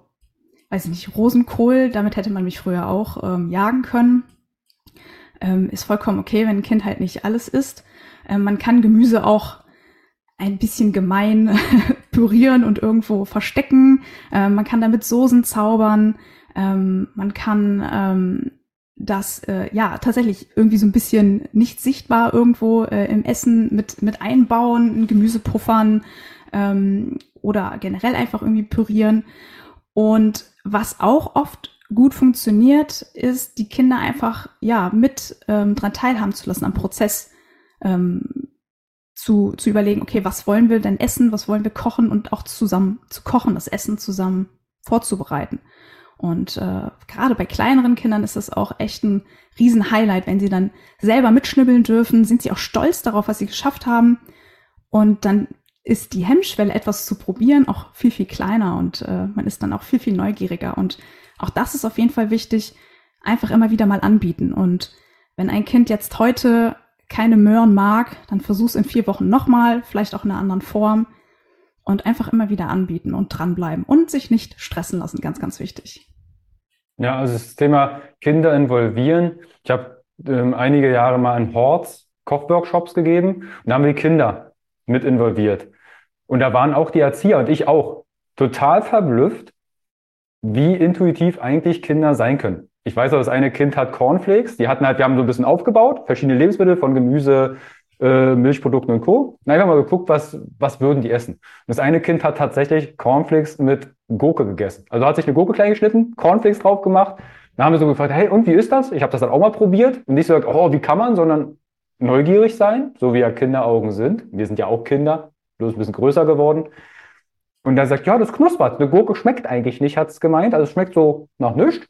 weiß ich nicht, Rosenkohl, damit hätte man mich früher auch ähm, jagen können. Ähm, ist vollkommen okay, wenn ein Kind halt nicht alles isst. Ähm, man kann Gemüse auch ein bisschen gemein pürieren und irgendwo verstecken. Ähm, man kann damit Soßen zaubern. Ähm, man kann ähm, das äh, ja tatsächlich irgendwie so ein bisschen nicht sichtbar irgendwo äh, im Essen mit mit einbauen, in Gemüse puffern ähm, oder generell einfach irgendwie pürieren. Und was auch oft gut funktioniert, ist die Kinder einfach ja mit ähm, dran teilhaben zu lassen am Prozess. Ähm, zu, zu überlegen, okay, was wollen wir denn essen, was wollen wir kochen und auch zusammen zu kochen, das Essen zusammen vorzubereiten. Und äh, gerade bei kleineren Kindern ist das auch echt ein Riesen-Highlight, wenn sie dann selber mitschnibbeln dürfen, sind sie auch stolz darauf, was sie geschafft haben. Und dann ist die Hemmschwelle, etwas zu probieren, auch viel, viel kleiner und äh, man ist dann auch viel, viel neugieriger. Und auch das ist auf jeden Fall wichtig, einfach immer wieder mal anbieten. Und wenn ein Kind jetzt heute keine Möhren mag, dann versuch's in vier Wochen nochmal, vielleicht auch in einer anderen Form und einfach immer wieder anbieten und dranbleiben und sich nicht stressen lassen, ganz, ganz wichtig. Ja, also das Thema Kinder involvieren. Ich habe ähm, einige Jahre mal in Horts Kochworkshops gegeben und da haben wir Kinder mit involviert. Und da waren auch die Erzieher und ich auch total verblüfft, wie intuitiv eigentlich Kinder sein können. Ich weiß auch, das eine Kind hat Cornflakes, die hatten halt, wir haben so ein bisschen aufgebaut, verschiedene Lebensmittel von Gemüse, äh, Milchprodukten und Co. Und einfach mal geguckt, was, was würden die essen. Und das eine Kind hat tatsächlich Cornflakes mit Gurke gegessen. Also hat sich eine Gurke klein geschnitten, Cornflakes drauf gemacht. Dann haben wir so gefragt, hey, und wie ist das? Ich habe das dann auch mal probiert. Und nicht so gesagt, oh, wie kann man, sondern neugierig sein, so wie ja Kinderaugen sind. Wir sind ja auch Kinder, bloß ein bisschen größer geworden. Und er sagt, ja, das knuspert. Eine Gurke schmeckt eigentlich nicht, hat es gemeint. Also es schmeckt so nach nichts.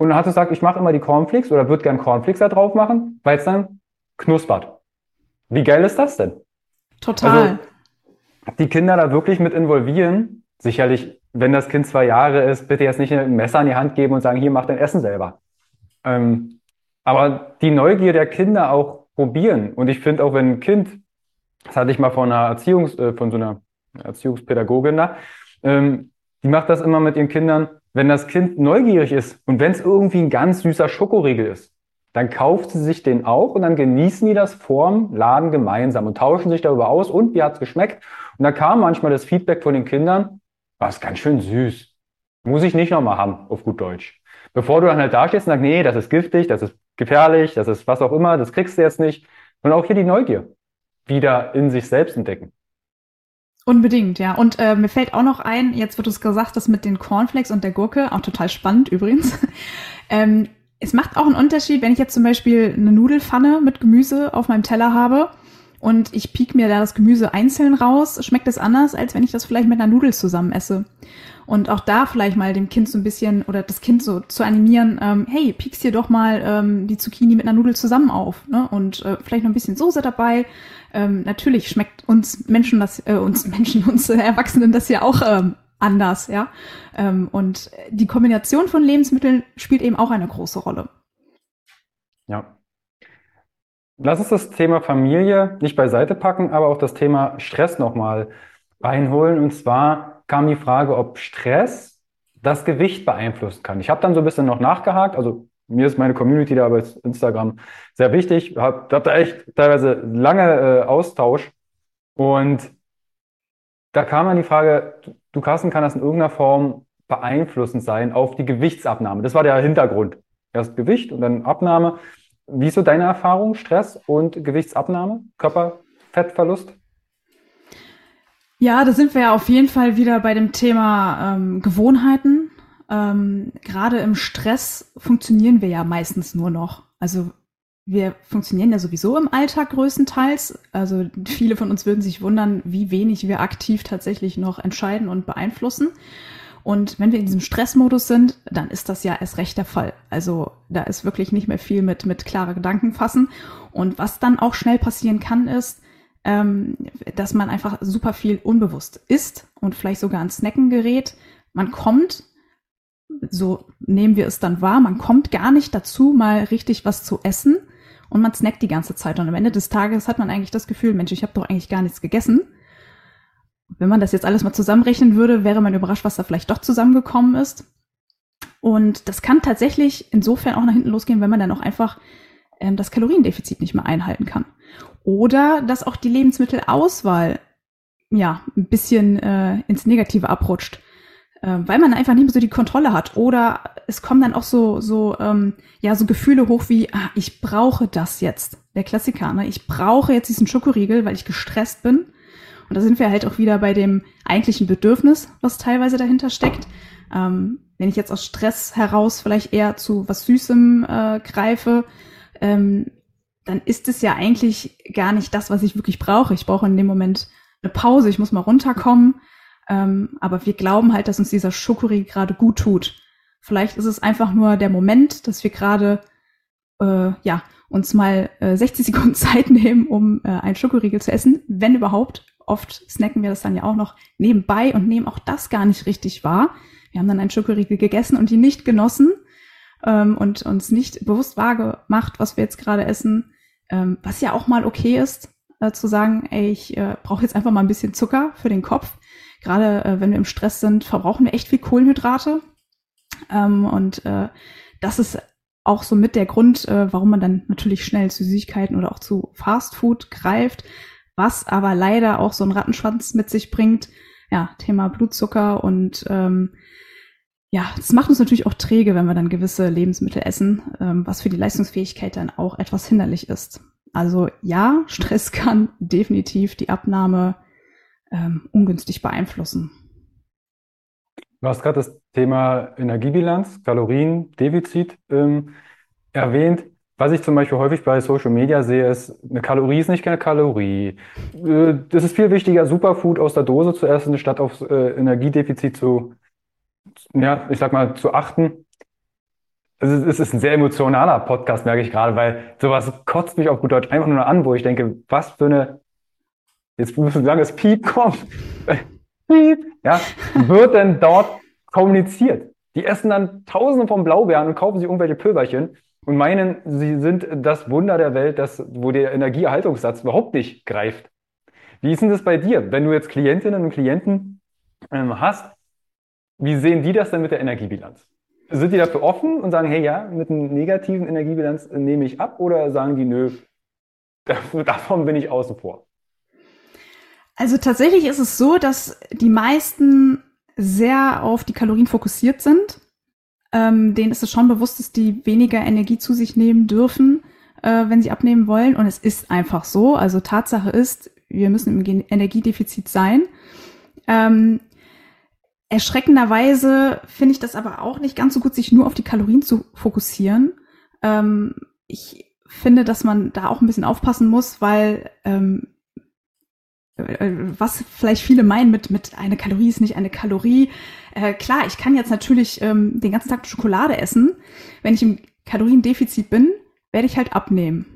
Und dann hat er gesagt, ich mache immer die Cornflakes oder würde gern Cornflakes da drauf machen, weil es dann knuspert. Wie geil ist das denn? Total. Also, die Kinder da wirklich mit involvieren, sicherlich, wenn das Kind zwei Jahre ist, bitte jetzt nicht ein Messer in die Hand geben und sagen, hier, mach dein Essen selber. Ähm, aber die Neugier der Kinder auch probieren. Und ich finde auch, wenn ein Kind, das hatte ich mal von einer Erziehungs, äh, von so einer Erziehungspädagogin da, ähm, die macht das immer mit ihren Kindern, wenn das Kind neugierig ist und wenn es irgendwie ein ganz süßer Schokoriegel ist, dann kauft sie sich den auch und dann genießen die das vorm Laden gemeinsam und tauschen sich darüber aus und wie hat's geschmeckt. Und da kam manchmal das Feedback von den Kindern, war es ganz schön süß. Muss ich nicht nochmal haben, auf gut Deutsch. Bevor du dann halt da stehst und sagst, nee, das ist giftig, das ist gefährlich, das ist was auch immer, das kriegst du jetzt nicht. Und auch hier die Neugier wieder in sich selbst entdecken. Unbedingt, ja. Und äh, mir fällt auch noch ein, jetzt wird es gesagt, das mit den Cornflakes und der Gurke, auch total spannend übrigens. ähm, es macht auch einen Unterschied, wenn ich jetzt zum Beispiel eine Nudelfanne mit Gemüse auf meinem Teller habe und ich piek mir da das Gemüse einzeln raus, schmeckt es anders, als wenn ich das vielleicht mit einer Nudel zusammen esse. Und auch da vielleicht mal dem Kind so ein bisschen oder das Kind so zu animieren, ähm, hey, piekst dir doch mal ähm, die Zucchini mit einer Nudel zusammen auf. Ne? Und äh, vielleicht noch ein bisschen Soße dabei. Ähm, natürlich schmeckt uns Menschen das, äh, uns Menschen, uns äh, Erwachsenen das ja auch ähm, anders, ja. Ähm, und die Kombination von Lebensmitteln spielt eben auch eine große Rolle. Ja. Lass uns das Thema Familie nicht beiseite packen, aber auch das Thema Stress nochmal reinholen. Und zwar kam die Frage, ob Stress das Gewicht beeinflussen kann. Ich habe dann so ein bisschen noch nachgehakt. Also mir ist meine Community da bei Instagram sehr wichtig. Hab, hab da echt teilweise lange äh, Austausch. Und da kam dann die Frage, du Carsten, kann das in irgendeiner Form beeinflussend sein auf die Gewichtsabnahme? Das war der Hintergrund. Erst Gewicht und dann Abnahme. Wie ist so deine Erfahrung, Stress und Gewichtsabnahme, Körperfettverlust? Ja, da sind wir ja auf jeden Fall wieder bei dem Thema ähm, Gewohnheiten. Ähm, Gerade im Stress funktionieren wir ja meistens nur noch. Also wir funktionieren ja sowieso im Alltag größtenteils. Also viele von uns würden sich wundern, wie wenig wir aktiv tatsächlich noch entscheiden und beeinflussen. Und wenn wir in diesem Stressmodus sind, dann ist das ja erst recht der Fall. Also da ist wirklich nicht mehr viel mit, mit klarer Gedanken fassen. Und was dann auch schnell passieren kann, ist, ähm, dass man einfach super viel unbewusst isst und vielleicht sogar an Snacken gerät. Man kommt so nehmen wir es dann wahr. Man kommt gar nicht dazu, mal richtig was zu essen und man snackt die ganze Zeit. Und am Ende des Tages hat man eigentlich das Gefühl, Mensch, ich habe doch eigentlich gar nichts gegessen. Wenn man das jetzt alles mal zusammenrechnen würde, wäre man überrascht, was da vielleicht doch zusammengekommen ist. Und das kann tatsächlich insofern auch nach hinten losgehen, wenn man dann auch einfach ähm, das Kaloriendefizit nicht mehr einhalten kann. Oder dass auch die Lebensmittelauswahl ja ein bisschen äh, ins Negative abrutscht, weil man einfach nicht mehr so die Kontrolle hat. Oder es kommen dann auch so so ähm, ja so Gefühle hoch wie ah, ich brauche das jetzt. Der Klassiker, ne? Ich brauche jetzt diesen Schokoriegel, weil ich gestresst bin. Und da sind wir halt auch wieder bei dem eigentlichen Bedürfnis, was teilweise dahinter steckt. Ähm, wenn ich jetzt aus Stress heraus vielleicht eher zu was Süßem äh, greife, ähm, dann ist es ja eigentlich gar nicht das, was ich wirklich brauche. Ich brauche in dem Moment eine Pause, ich muss mal runterkommen. Ähm, aber wir glauben halt, dass uns dieser Schokoriegel gerade gut tut. Vielleicht ist es einfach nur der Moment, dass wir gerade äh, ja uns mal äh, 60 Sekunden Zeit nehmen, um äh, einen Schokoriegel zu essen, wenn überhaupt. Oft snacken wir das dann ja auch noch nebenbei und nehmen auch das gar nicht richtig wahr. Wir haben dann einen Schokoriegel gegessen und die nicht genossen ähm, und uns nicht bewusst wahrgemacht, was wir jetzt gerade essen, ähm, was ja auch mal okay ist, äh, zu sagen, ey, ich äh, brauche jetzt einfach mal ein bisschen Zucker für den Kopf. Gerade äh, wenn wir im Stress sind, verbrauchen wir echt viel Kohlenhydrate. Ähm, und äh, das ist auch so mit der Grund, äh, warum man dann natürlich schnell zu Süßigkeiten oder auch zu Fastfood greift, was aber leider auch so einen Rattenschwanz mit sich bringt. Ja, Thema Blutzucker und ähm, ja, das macht uns natürlich auch träge, wenn wir dann gewisse Lebensmittel essen, ähm, was für die Leistungsfähigkeit dann auch etwas hinderlich ist. Also ja, Stress kann definitiv die Abnahme ähm, ungünstig beeinflussen. Du hast gerade das Thema Energiebilanz, Kaloriendefizit ähm, erwähnt. Was ich zum Beispiel häufig bei Social Media sehe, ist, eine Kalorie ist nicht keine Kalorie. Äh, das ist viel wichtiger, Superfood aus der Dose zu essen, statt auf äh, Energiedefizit zu ja, ich sag mal, zu achten. Also es ist ein sehr emotionaler Podcast, merke ich gerade, weil sowas kotzt mich auf gut Deutsch einfach nur an, wo ich denke, was für eine, jetzt müssen wir sagen, das Piep kommt. Piep, ja, wird denn dort kommuniziert? Die essen dann Tausende von Blaubeeren und kaufen sich irgendwelche Pülverchen und meinen, sie sind das Wunder der Welt, das, wo der Energieerhaltungssatz überhaupt nicht greift. Wie ist denn das bei dir? Wenn du jetzt Klientinnen und Klienten ähm, hast, wie sehen die das denn mit der Energiebilanz? Sind die dafür offen und sagen, hey ja, mit einer negativen Energiebilanz nehme ich ab oder sagen die, nö, davon bin ich außen vor? Also tatsächlich ist es so, dass die meisten sehr auf die Kalorien fokussiert sind. Ähm, denen ist es schon bewusst, dass die weniger Energie zu sich nehmen dürfen, äh, wenn sie abnehmen wollen. Und es ist einfach so. Also Tatsache ist, wir müssen im Energiedefizit sein. Ähm, Erschreckenderweise finde ich das aber auch nicht ganz so gut, sich nur auf die Kalorien zu fokussieren. Ähm, ich finde, dass man da auch ein bisschen aufpassen muss, weil ähm, äh, was vielleicht viele meinen mit, mit eine Kalorie ist nicht eine Kalorie. Äh, klar, ich kann jetzt natürlich ähm, den ganzen Tag Schokolade essen. Wenn ich im Kaloriendefizit bin, werde ich halt abnehmen.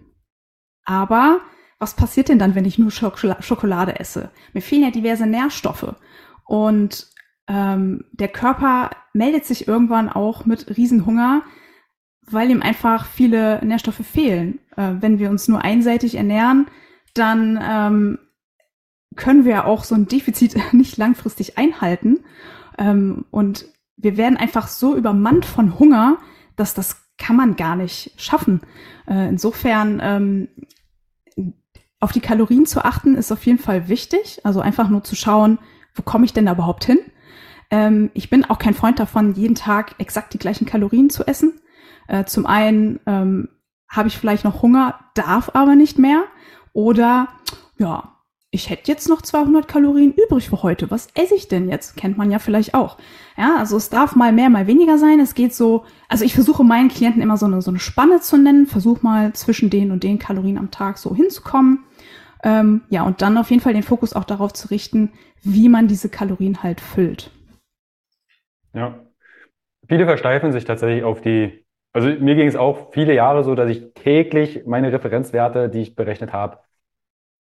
Aber was passiert denn dann, wenn ich nur Schokolade esse? Mir fehlen ja diverse Nährstoffe. Und ähm, der Körper meldet sich irgendwann auch mit Riesenhunger, weil ihm einfach viele Nährstoffe fehlen. Äh, wenn wir uns nur einseitig ernähren, dann ähm, können wir auch so ein Defizit nicht langfristig einhalten. Ähm, und wir werden einfach so übermannt von Hunger, dass das kann man gar nicht schaffen. Äh, insofern ähm, auf die Kalorien zu achten, ist auf jeden Fall wichtig. Also einfach nur zu schauen, wo komme ich denn da überhaupt hin? Ähm, ich bin auch kein Freund davon, jeden Tag exakt die gleichen Kalorien zu essen. Äh, zum einen ähm, habe ich vielleicht noch Hunger, darf aber nicht mehr. Oder ja, ich hätte jetzt noch 200 Kalorien übrig für heute. Was esse ich denn jetzt? Kennt man ja vielleicht auch. Ja, also es darf mal mehr, mal weniger sein. Es geht so, also ich versuche meinen Klienten immer so eine, so eine Spanne zu nennen, versuche mal zwischen den und den Kalorien am Tag so hinzukommen. Ähm, ja, und dann auf jeden Fall den Fokus auch darauf zu richten, wie man diese Kalorien halt füllt. Ja. Viele versteifen sich tatsächlich auf die, also mir ging es auch viele Jahre so, dass ich täglich meine Referenzwerte, die ich berechnet habe,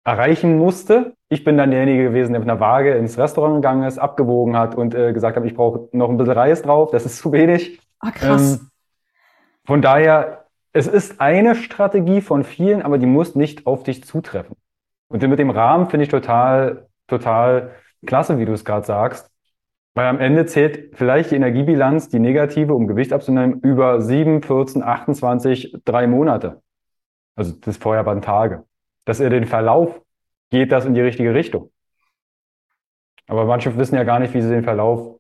erreichen musste. Ich bin dann derjenige gewesen, der mit einer Waage ins Restaurant gegangen ist, abgewogen hat und äh, gesagt hat, ich brauche noch ein bisschen Reis drauf, das ist zu wenig. Ah, krass. Ähm, von daher, es ist eine Strategie von vielen, aber die muss nicht auf dich zutreffen. Und mit dem Rahmen finde ich total, total klasse, wie du es gerade sagst. Weil am Ende zählt vielleicht die Energiebilanz, die negative, um Gewicht abzunehmen, über 7, 14, 28, drei Monate. Also das vorher waren Tage. Dass ihr den Verlauf geht das in die richtige Richtung. Aber manche wissen ja gar nicht, wie sie den Verlauf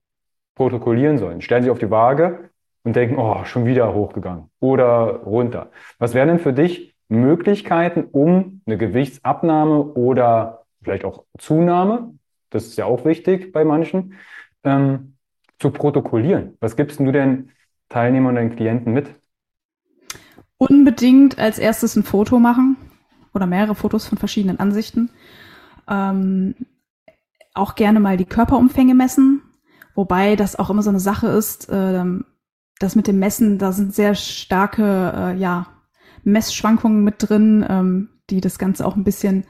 protokollieren sollen. Stellen sich auf die Waage und denken, oh, schon wieder hochgegangen oder runter. Was wären denn für dich Möglichkeiten, um eine Gewichtsabnahme oder vielleicht auch Zunahme, das ist ja auch wichtig bei manchen, ähm, zu protokollieren? Was gibst du denn Teilnehmern und deinen Klienten mit? Unbedingt als erstes ein Foto machen oder mehrere Fotos von verschiedenen Ansichten. Ähm, auch gerne mal die Körperumfänge messen, wobei das auch immer so eine Sache ist, äh, das mit dem Messen, da sind sehr starke äh, ja, Messschwankungen mit drin, ähm, die das Ganze auch ein bisschen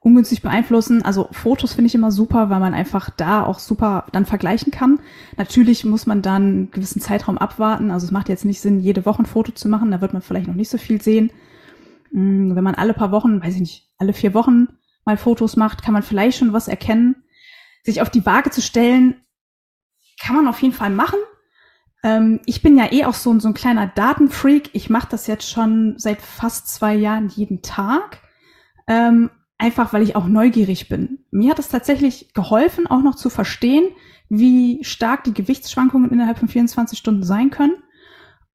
ungünstig beeinflussen. Also Fotos finde ich immer super, weil man einfach da auch super dann vergleichen kann. Natürlich muss man dann einen gewissen Zeitraum abwarten. Also es macht jetzt nicht Sinn, jede Woche ein Foto zu machen. Da wird man vielleicht noch nicht so viel sehen. Mm, wenn man alle paar Wochen, weiß ich nicht, alle vier Wochen mal Fotos macht, kann man vielleicht schon was erkennen. Sich auf die Waage zu stellen, kann man auf jeden Fall machen. Ähm, ich bin ja eh auch so, so ein kleiner Datenfreak. Ich mache das jetzt schon seit fast zwei Jahren jeden Tag. Ähm, einfach weil ich auch neugierig bin. Mir hat es tatsächlich geholfen, auch noch zu verstehen, wie stark die Gewichtsschwankungen innerhalb von 24 Stunden sein können.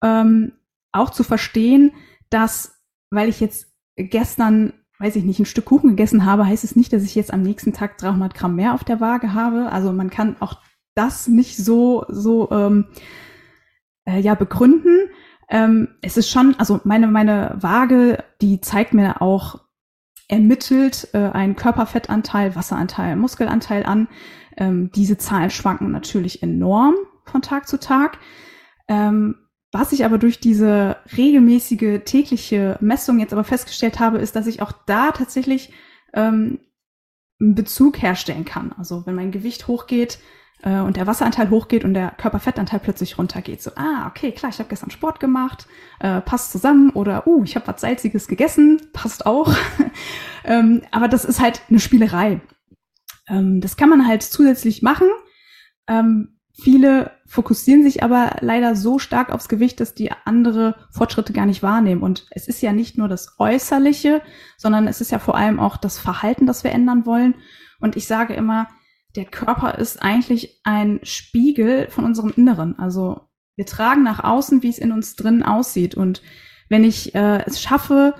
Ähm, auch zu verstehen, dass, weil ich jetzt gestern, weiß ich nicht, ein Stück Kuchen gegessen habe, heißt es nicht, dass ich jetzt am nächsten Tag 300 Gramm mehr auf der Waage habe. Also man kann auch das nicht so, so ähm, äh, ja begründen. Ähm, es ist schon, also meine, meine Waage, die zeigt mir auch ermittelt äh, einen Körperfettanteil, Wasseranteil, Muskelanteil an. Ähm, diese Zahlen schwanken natürlich enorm von Tag zu Tag. Ähm, was ich aber durch diese regelmäßige tägliche Messung jetzt aber festgestellt habe, ist, dass ich auch da tatsächlich ähm, einen Bezug herstellen kann. Also wenn mein Gewicht hochgeht, äh, und der Wasseranteil hochgeht und der Körperfettanteil plötzlich runtergeht. So, ah, okay, klar, ich habe gestern Sport gemacht, äh, passt zusammen. Oder, uh, ich habe was Salziges gegessen, passt auch. ähm, aber das ist halt eine Spielerei. Ähm, das kann man halt zusätzlich machen. Ähm, viele fokussieren sich aber leider so stark aufs Gewicht, dass die andere Fortschritte gar nicht wahrnehmen. Und es ist ja nicht nur das Äußerliche, sondern es ist ja vor allem auch das Verhalten, das wir ändern wollen. Und ich sage immer, der Körper ist eigentlich ein Spiegel von unserem Inneren. Also wir tragen nach außen, wie es in uns drin aussieht. Und wenn ich äh, es schaffe,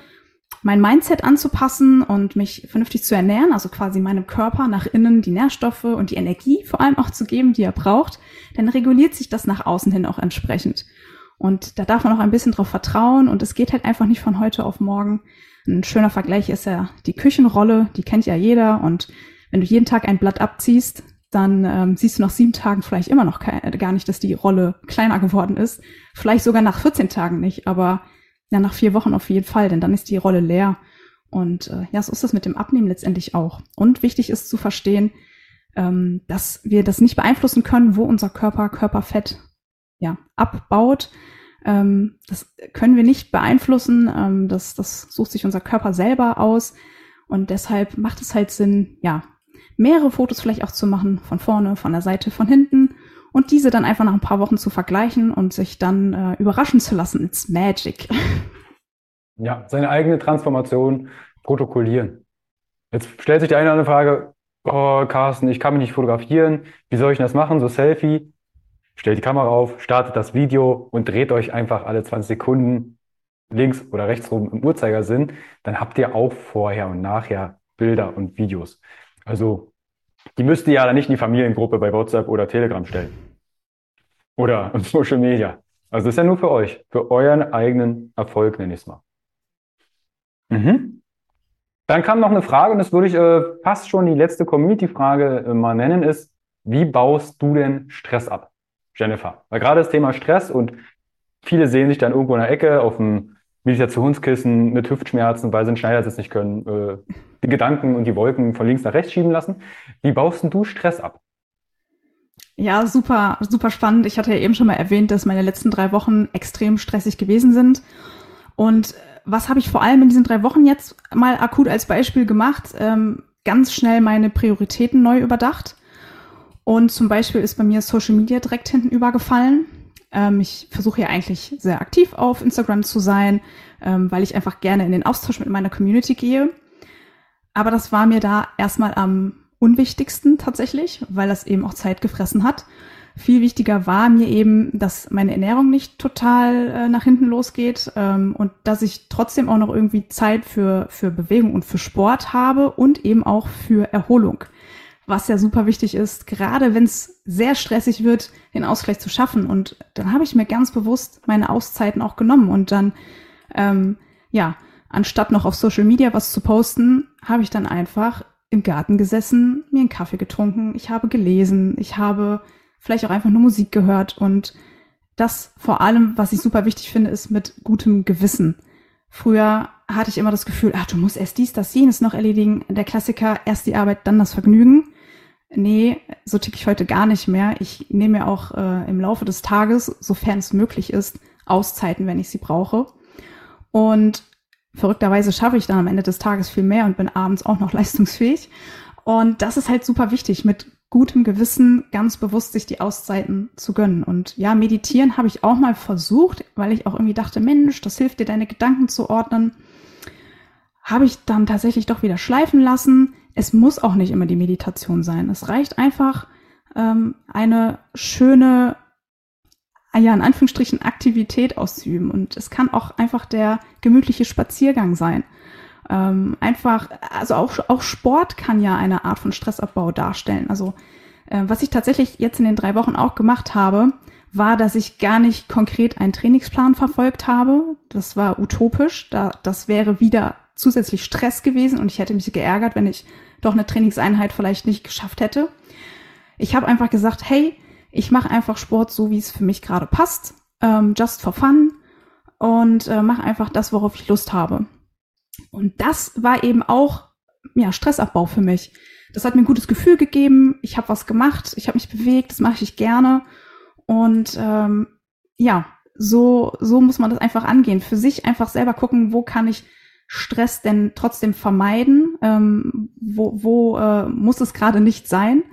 mein Mindset anzupassen und mich vernünftig zu ernähren, also quasi meinem Körper nach innen die Nährstoffe und die Energie vor allem auch zu geben, die er braucht, dann reguliert sich das nach außen hin auch entsprechend. Und da darf man auch ein bisschen drauf vertrauen und es geht halt einfach nicht von heute auf morgen. Ein schöner Vergleich ist ja die Küchenrolle, die kennt ja jeder und wenn du jeden Tag ein Blatt abziehst, dann ähm, siehst du nach sieben Tagen vielleicht immer noch gar nicht, dass die Rolle kleiner geworden ist. Vielleicht sogar nach 14 Tagen nicht, aber ja, nach vier Wochen auf jeden Fall, denn dann ist die Rolle leer. Und äh, ja, so ist das mit dem Abnehmen letztendlich auch. Und wichtig ist zu verstehen, ähm, dass wir das nicht beeinflussen können, wo unser Körper Körperfett ja, abbaut. Ähm, das können wir nicht beeinflussen. Ähm, das, das sucht sich unser Körper selber aus. Und deshalb macht es halt Sinn, ja, mehrere Fotos vielleicht auch zu machen, von vorne, von der Seite, von hinten und diese dann einfach nach ein paar Wochen zu vergleichen und sich dann äh, überraschen zu lassen. It's magic. Ja, seine eigene Transformation protokollieren. Jetzt stellt sich die eine oder andere Frage, oh, Carsten, ich kann mich nicht fotografieren. Wie soll ich das machen? So Selfie. Stellt die Kamera auf, startet das Video und dreht euch einfach alle 20 Sekunden links oder rechts rum im Uhrzeigersinn. Dann habt ihr auch vorher und nachher Bilder und Videos. Also, die müsst ihr ja dann nicht in die Familiengruppe bei WhatsApp oder Telegram stellen. Oder Social Media. Also, das ist ja nur für euch, für euren eigenen Erfolg, nenne ich es mal. Mhm. Dann kam noch eine Frage, und das würde ich äh, fast schon die letzte Community-Frage äh, mal nennen, ist, wie baust du denn Stress ab, Jennifer? Weil gerade das Thema Stress und viele sehen sich dann irgendwo in der Ecke auf dem Meditationskissen mit Hüftschmerzen, weil sie den Schneidersitz nicht können, äh, die Gedanken und die Wolken von links nach rechts schieben lassen. Wie baust denn du Stress ab? Ja, super, super spannend. Ich hatte ja eben schon mal erwähnt, dass meine letzten drei Wochen extrem stressig gewesen sind. Und was habe ich vor allem in diesen drei Wochen jetzt mal akut als Beispiel gemacht? Ähm, ganz schnell meine Prioritäten neu überdacht. Und zum Beispiel ist bei mir Social Media direkt hinten übergefallen. Ähm, ich versuche ja eigentlich sehr aktiv auf Instagram zu sein, ähm, weil ich einfach gerne in den Austausch mit meiner Community gehe. Aber das war mir da erstmal am unwichtigsten tatsächlich, weil das eben auch Zeit gefressen hat. Viel wichtiger war mir eben, dass meine Ernährung nicht total äh, nach hinten losgeht ähm, und dass ich trotzdem auch noch irgendwie Zeit für, für Bewegung und für Sport habe und eben auch für Erholung. Was ja super wichtig ist, gerade wenn es sehr stressig wird, den Ausgleich zu schaffen. Und dann habe ich mir ganz bewusst meine Auszeiten auch genommen und dann, ähm, ja, anstatt noch auf Social Media was zu posten, habe ich dann einfach im Garten gesessen, mir einen Kaffee getrunken, ich habe gelesen, ich habe vielleicht auch einfach nur Musik gehört und das vor allem, was ich super wichtig finde, ist mit gutem Gewissen. Früher hatte ich immer das Gefühl, ach, du musst erst dies, das, jenes noch erledigen. Der Klassiker, erst die Arbeit, dann das Vergnügen. Nee, so ticke ich heute gar nicht mehr. Ich nehme mir auch äh, im Laufe des Tages, sofern es möglich ist, Auszeiten, wenn ich sie brauche. Und verrückterweise schaffe ich dann am Ende des Tages viel mehr und bin abends auch noch leistungsfähig. Und das ist halt super wichtig, mit gutem Gewissen ganz bewusst sich die Auszeiten zu gönnen. Und ja, meditieren habe ich auch mal versucht, weil ich auch irgendwie dachte, Mensch, das hilft dir, deine Gedanken zu ordnen. Habe ich dann tatsächlich doch wieder schleifen lassen. Es muss auch nicht immer die Meditation sein. Es reicht einfach ähm, eine schöne, ah ja, in Anführungsstrichen Aktivität auszuüben. Und es kann auch einfach der gemütliche Spaziergang sein. Ähm, einfach, also auch, auch Sport kann ja eine Art von Stressabbau darstellen. Also äh, was ich tatsächlich jetzt in den drei Wochen auch gemacht habe, war, dass ich gar nicht konkret einen Trainingsplan verfolgt habe. Das war utopisch. Da, das wäre wieder zusätzlich Stress gewesen und ich hätte mich geärgert, wenn ich doch eine Trainingseinheit vielleicht nicht geschafft hätte. Ich habe einfach gesagt, hey, ich mache einfach Sport so, wie es für mich gerade passt, ähm, just for fun und äh, mache einfach das, worauf ich Lust habe. Und das war eben auch ja, Stressabbau für mich. Das hat mir ein gutes Gefühl gegeben. Ich habe was gemacht, ich habe mich bewegt, das mache ich gerne. Und ähm, ja, so, so muss man das einfach angehen. Für sich einfach selber gucken, wo kann ich Stress denn trotzdem vermeiden? Ähm, wo wo äh, muss es gerade nicht sein?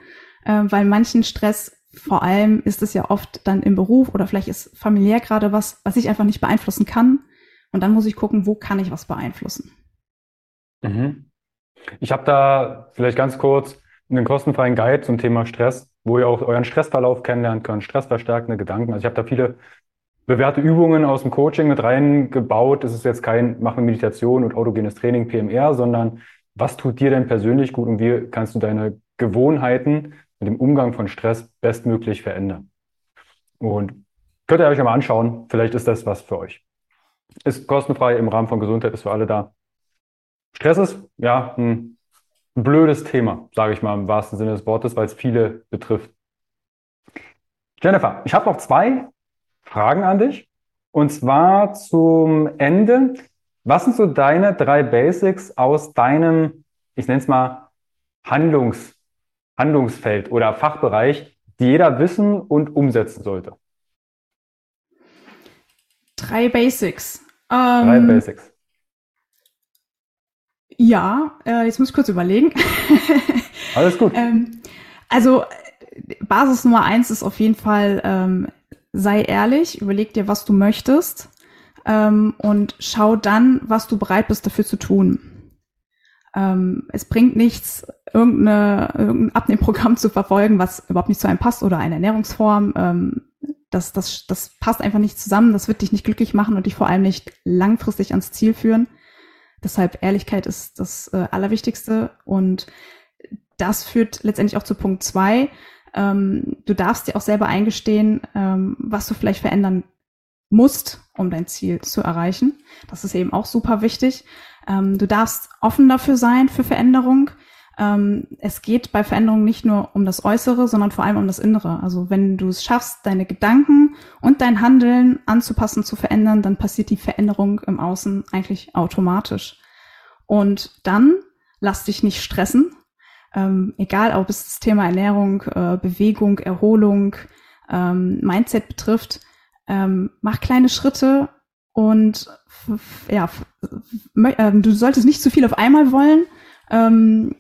Äh, weil manchen Stress, vor allem ist es ja oft dann im Beruf oder vielleicht ist familiär gerade was, was ich einfach nicht beeinflussen kann. Und dann muss ich gucken, wo kann ich was beeinflussen. Mhm. Ich habe da vielleicht ganz kurz einen kostenfreien Guide zum Thema Stress, wo ihr auch euren Stressverlauf kennenlernen könnt, stressverstärkende Gedanken. Also ich habe da viele bewährte Übungen aus dem Coaching mit reingebaut. Es ist jetzt kein Machen Meditation und autogenes Training PMR, sondern was tut dir denn persönlich gut und wie kannst du deine Gewohnheiten mit dem Umgang von Stress bestmöglich verändern? Und könnt ihr euch mal anschauen, vielleicht ist das was für euch. Ist kostenfrei im Rahmen von Gesundheit, ist für alle da. Stress ist, ja, ein blödes Thema, sage ich mal im wahrsten Sinne des Wortes, weil es viele betrifft. Jennifer, ich habe noch zwei Fragen an dich. Und zwar zum Ende. Was sind so deine drei Basics aus deinem, ich nenne es mal, Handlungs, Handlungsfeld oder Fachbereich, die jeder wissen und umsetzen sollte? Drei Basics. Ähm, drei Basics. Ja, äh, jetzt muss ich kurz überlegen. Alles gut. ähm, also Basis Nummer eins ist auf jeden Fall, ähm, sei ehrlich, überleg dir, was du möchtest ähm, und schau dann, was du bereit bist dafür zu tun. Ähm, es bringt nichts, irgendeine, irgendein Abnehmprogramm zu verfolgen, was überhaupt nicht zu einem passt oder eine Ernährungsform. Ähm, das, das, das passt einfach nicht zusammen, das wird dich nicht glücklich machen und dich vor allem nicht langfristig ans Ziel führen. Deshalb Ehrlichkeit ist das äh, Allerwichtigste und das führt letztendlich auch zu Punkt zwei. Ähm, du darfst dir auch selber eingestehen, ähm, was du vielleicht verändern musst, um dein Ziel zu erreichen. Das ist eben auch super wichtig. Ähm, du darfst offen dafür sein für Veränderung. ähm, es geht bei Veränderungen nicht nur um das Äußere, sondern vor allem um das Innere. Also wenn du es schaffst, deine Gedanken und dein Handeln anzupassen, zu verändern, dann passiert die Veränderung im Außen eigentlich automatisch. Und dann lass dich nicht stressen, ähm, egal ob es das Thema Ernährung, äh, Bewegung, Erholung, ähm, Mindset betrifft, ähm, mach kleine Schritte und ja, äh, du solltest nicht zu viel auf einmal wollen. Ähm,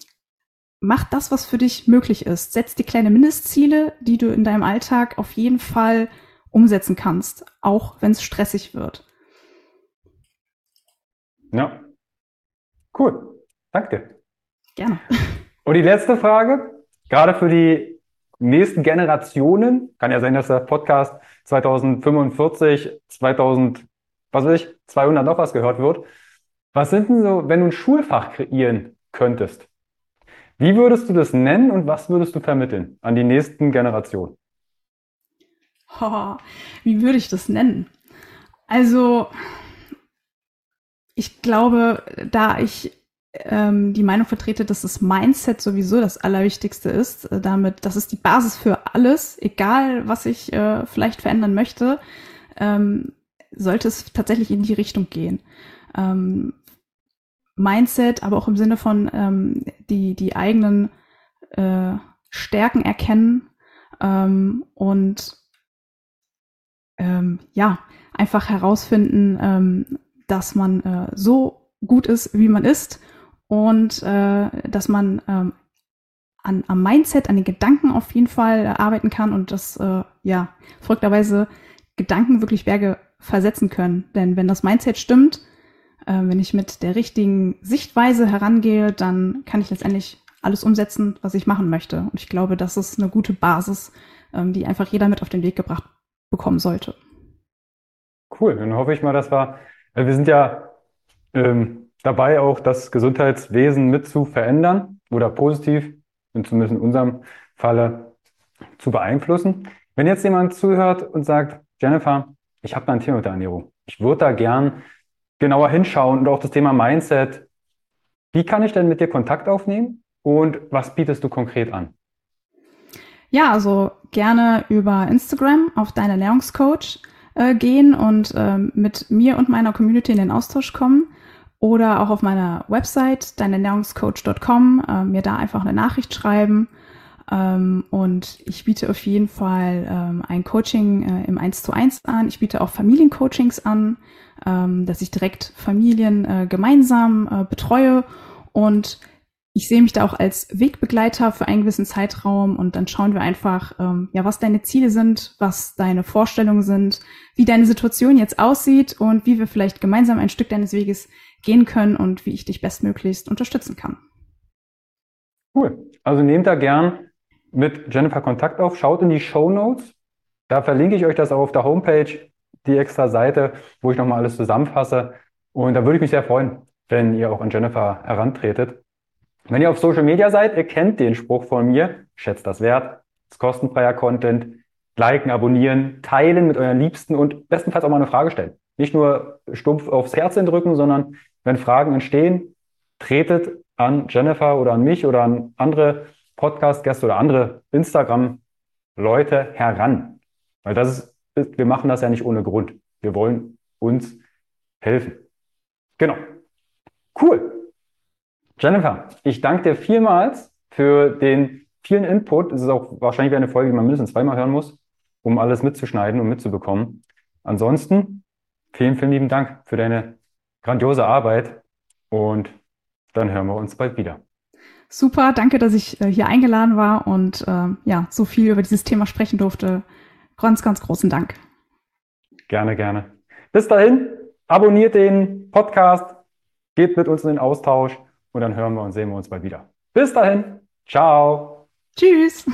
mach das, was für dich möglich ist. Setz dir kleine Mindestziele, die du in deinem Alltag auf jeden Fall umsetzen kannst, auch wenn es stressig wird. Ja. Cool. Danke. Gerne. Und die letzte Frage, gerade für die nächsten Generationen, kann ja sein, dass der Podcast 2045, 2000, was weiß ich, 200 noch was gehört wird. Was sind denn so, wenn du ein Schulfach kreieren könntest? Wie würdest du das nennen und was würdest du vermitteln an die nächsten Generationen? Oh, wie würde ich das nennen? Also, ich glaube, da ich ähm, die Meinung vertrete, dass das Mindset sowieso das Allerwichtigste ist, äh, damit, das ist die Basis für alles, egal was ich äh, vielleicht verändern möchte, ähm, sollte es tatsächlich in die Richtung gehen. Ähm, Mindset, aber auch im Sinne von ähm, die, die eigenen äh, Stärken erkennen ähm, und ähm, ja, einfach herausfinden, ähm, dass man äh, so gut ist, wie man ist und äh, dass man ähm, an, am Mindset, an den Gedanken auf jeden Fall äh, arbeiten kann und dass, äh, ja, verrückterweise Gedanken wirklich Berge versetzen können. Denn wenn das Mindset stimmt, äh, wenn ich mit der richtigen Sichtweise herangehe, dann kann ich letztendlich alles umsetzen, was ich machen möchte. Und ich glaube, das ist eine gute Basis, ähm, die einfach jeder mit auf den Weg gebracht bekommen sollte. Cool, dann hoffe ich mal, dass wir, wir sind ja ähm, dabei, auch das Gesundheitswesen mit zu verändern oder positiv, und zumindest in unserem Falle zu beeinflussen. Wenn jetzt jemand zuhört und sagt, Jennifer, ich habe da ein Thema mit der Ernährung. Ich würde da gern genauer hinschauen und auch das Thema Mindset. Wie kann ich denn mit dir Kontakt aufnehmen und was bietest du konkret an? Ja, also gerne über Instagram auf deine Ernährungscoach äh, gehen und äh, mit mir und meiner Community in den Austausch kommen oder auch auf meiner Website deinernährungscoach.com äh, mir da einfach eine Nachricht schreiben. Ähm, und ich biete auf jeden Fall ähm, ein Coaching äh, im 1 zu 1 an. Ich biete auch Familiencoachings an ähm, dass ich direkt Familien äh, gemeinsam äh, betreue und ich sehe mich da auch als Wegbegleiter für einen gewissen Zeitraum und dann schauen wir einfach, ähm, ja, was deine Ziele sind, was deine Vorstellungen sind, wie deine Situation jetzt aussieht und wie wir vielleicht gemeinsam ein Stück deines Weges gehen können und wie ich dich bestmöglichst unterstützen kann. Cool. Also nehmt da gern mit Jennifer Kontakt auf, schaut in die Show Notes. Da verlinke ich euch das auch auf der Homepage die extra Seite, wo ich nochmal alles zusammenfasse. Und da würde ich mich sehr freuen, wenn ihr auch an Jennifer herantretet. Wenn ihr auf Social Media seid, ihr kennt den Spruch von mir, schätzt das wert, ist kostenfreier Content, liken, abonnieren, teilen mit euren Liebsten und bestenfalls auch mal eine Frage stellen. Nicht nur stumpf aufs Herz drücken, sondern wenn Fragen entstehen, tretet an Jennifer oder an mich oder an andere Podcast-Gäste oder andere Instagram-Leute heran. Weil das ist wir machen das ja nicht ohne Grund. Wir wollen uns helfen. Genau. Cool. Jennifer, ich danke dir vielmals für den vielen Input. Es ist auch wahrscheinlich eine Folge, die man mindestens zweimal hören muss, um alles mitzuschneiden und mitzubekommen. Ansonsten vielen, vielen lieben Dank für deine grandiose Arbeit und dann hören wir uns bald wieder. Super, danke, dass ich äh, hier eingeladen war und äh, ja, so viel über dieses Thema sprechen durfte. Ganz, ganz großen Dank. Gerne, gerne. Bis dahin, abonniert den Podcast, geht mit uns in den Austausch und dann hören wir und sehen wir uns bald wieder. Bis dahin, ciao. Tschüss.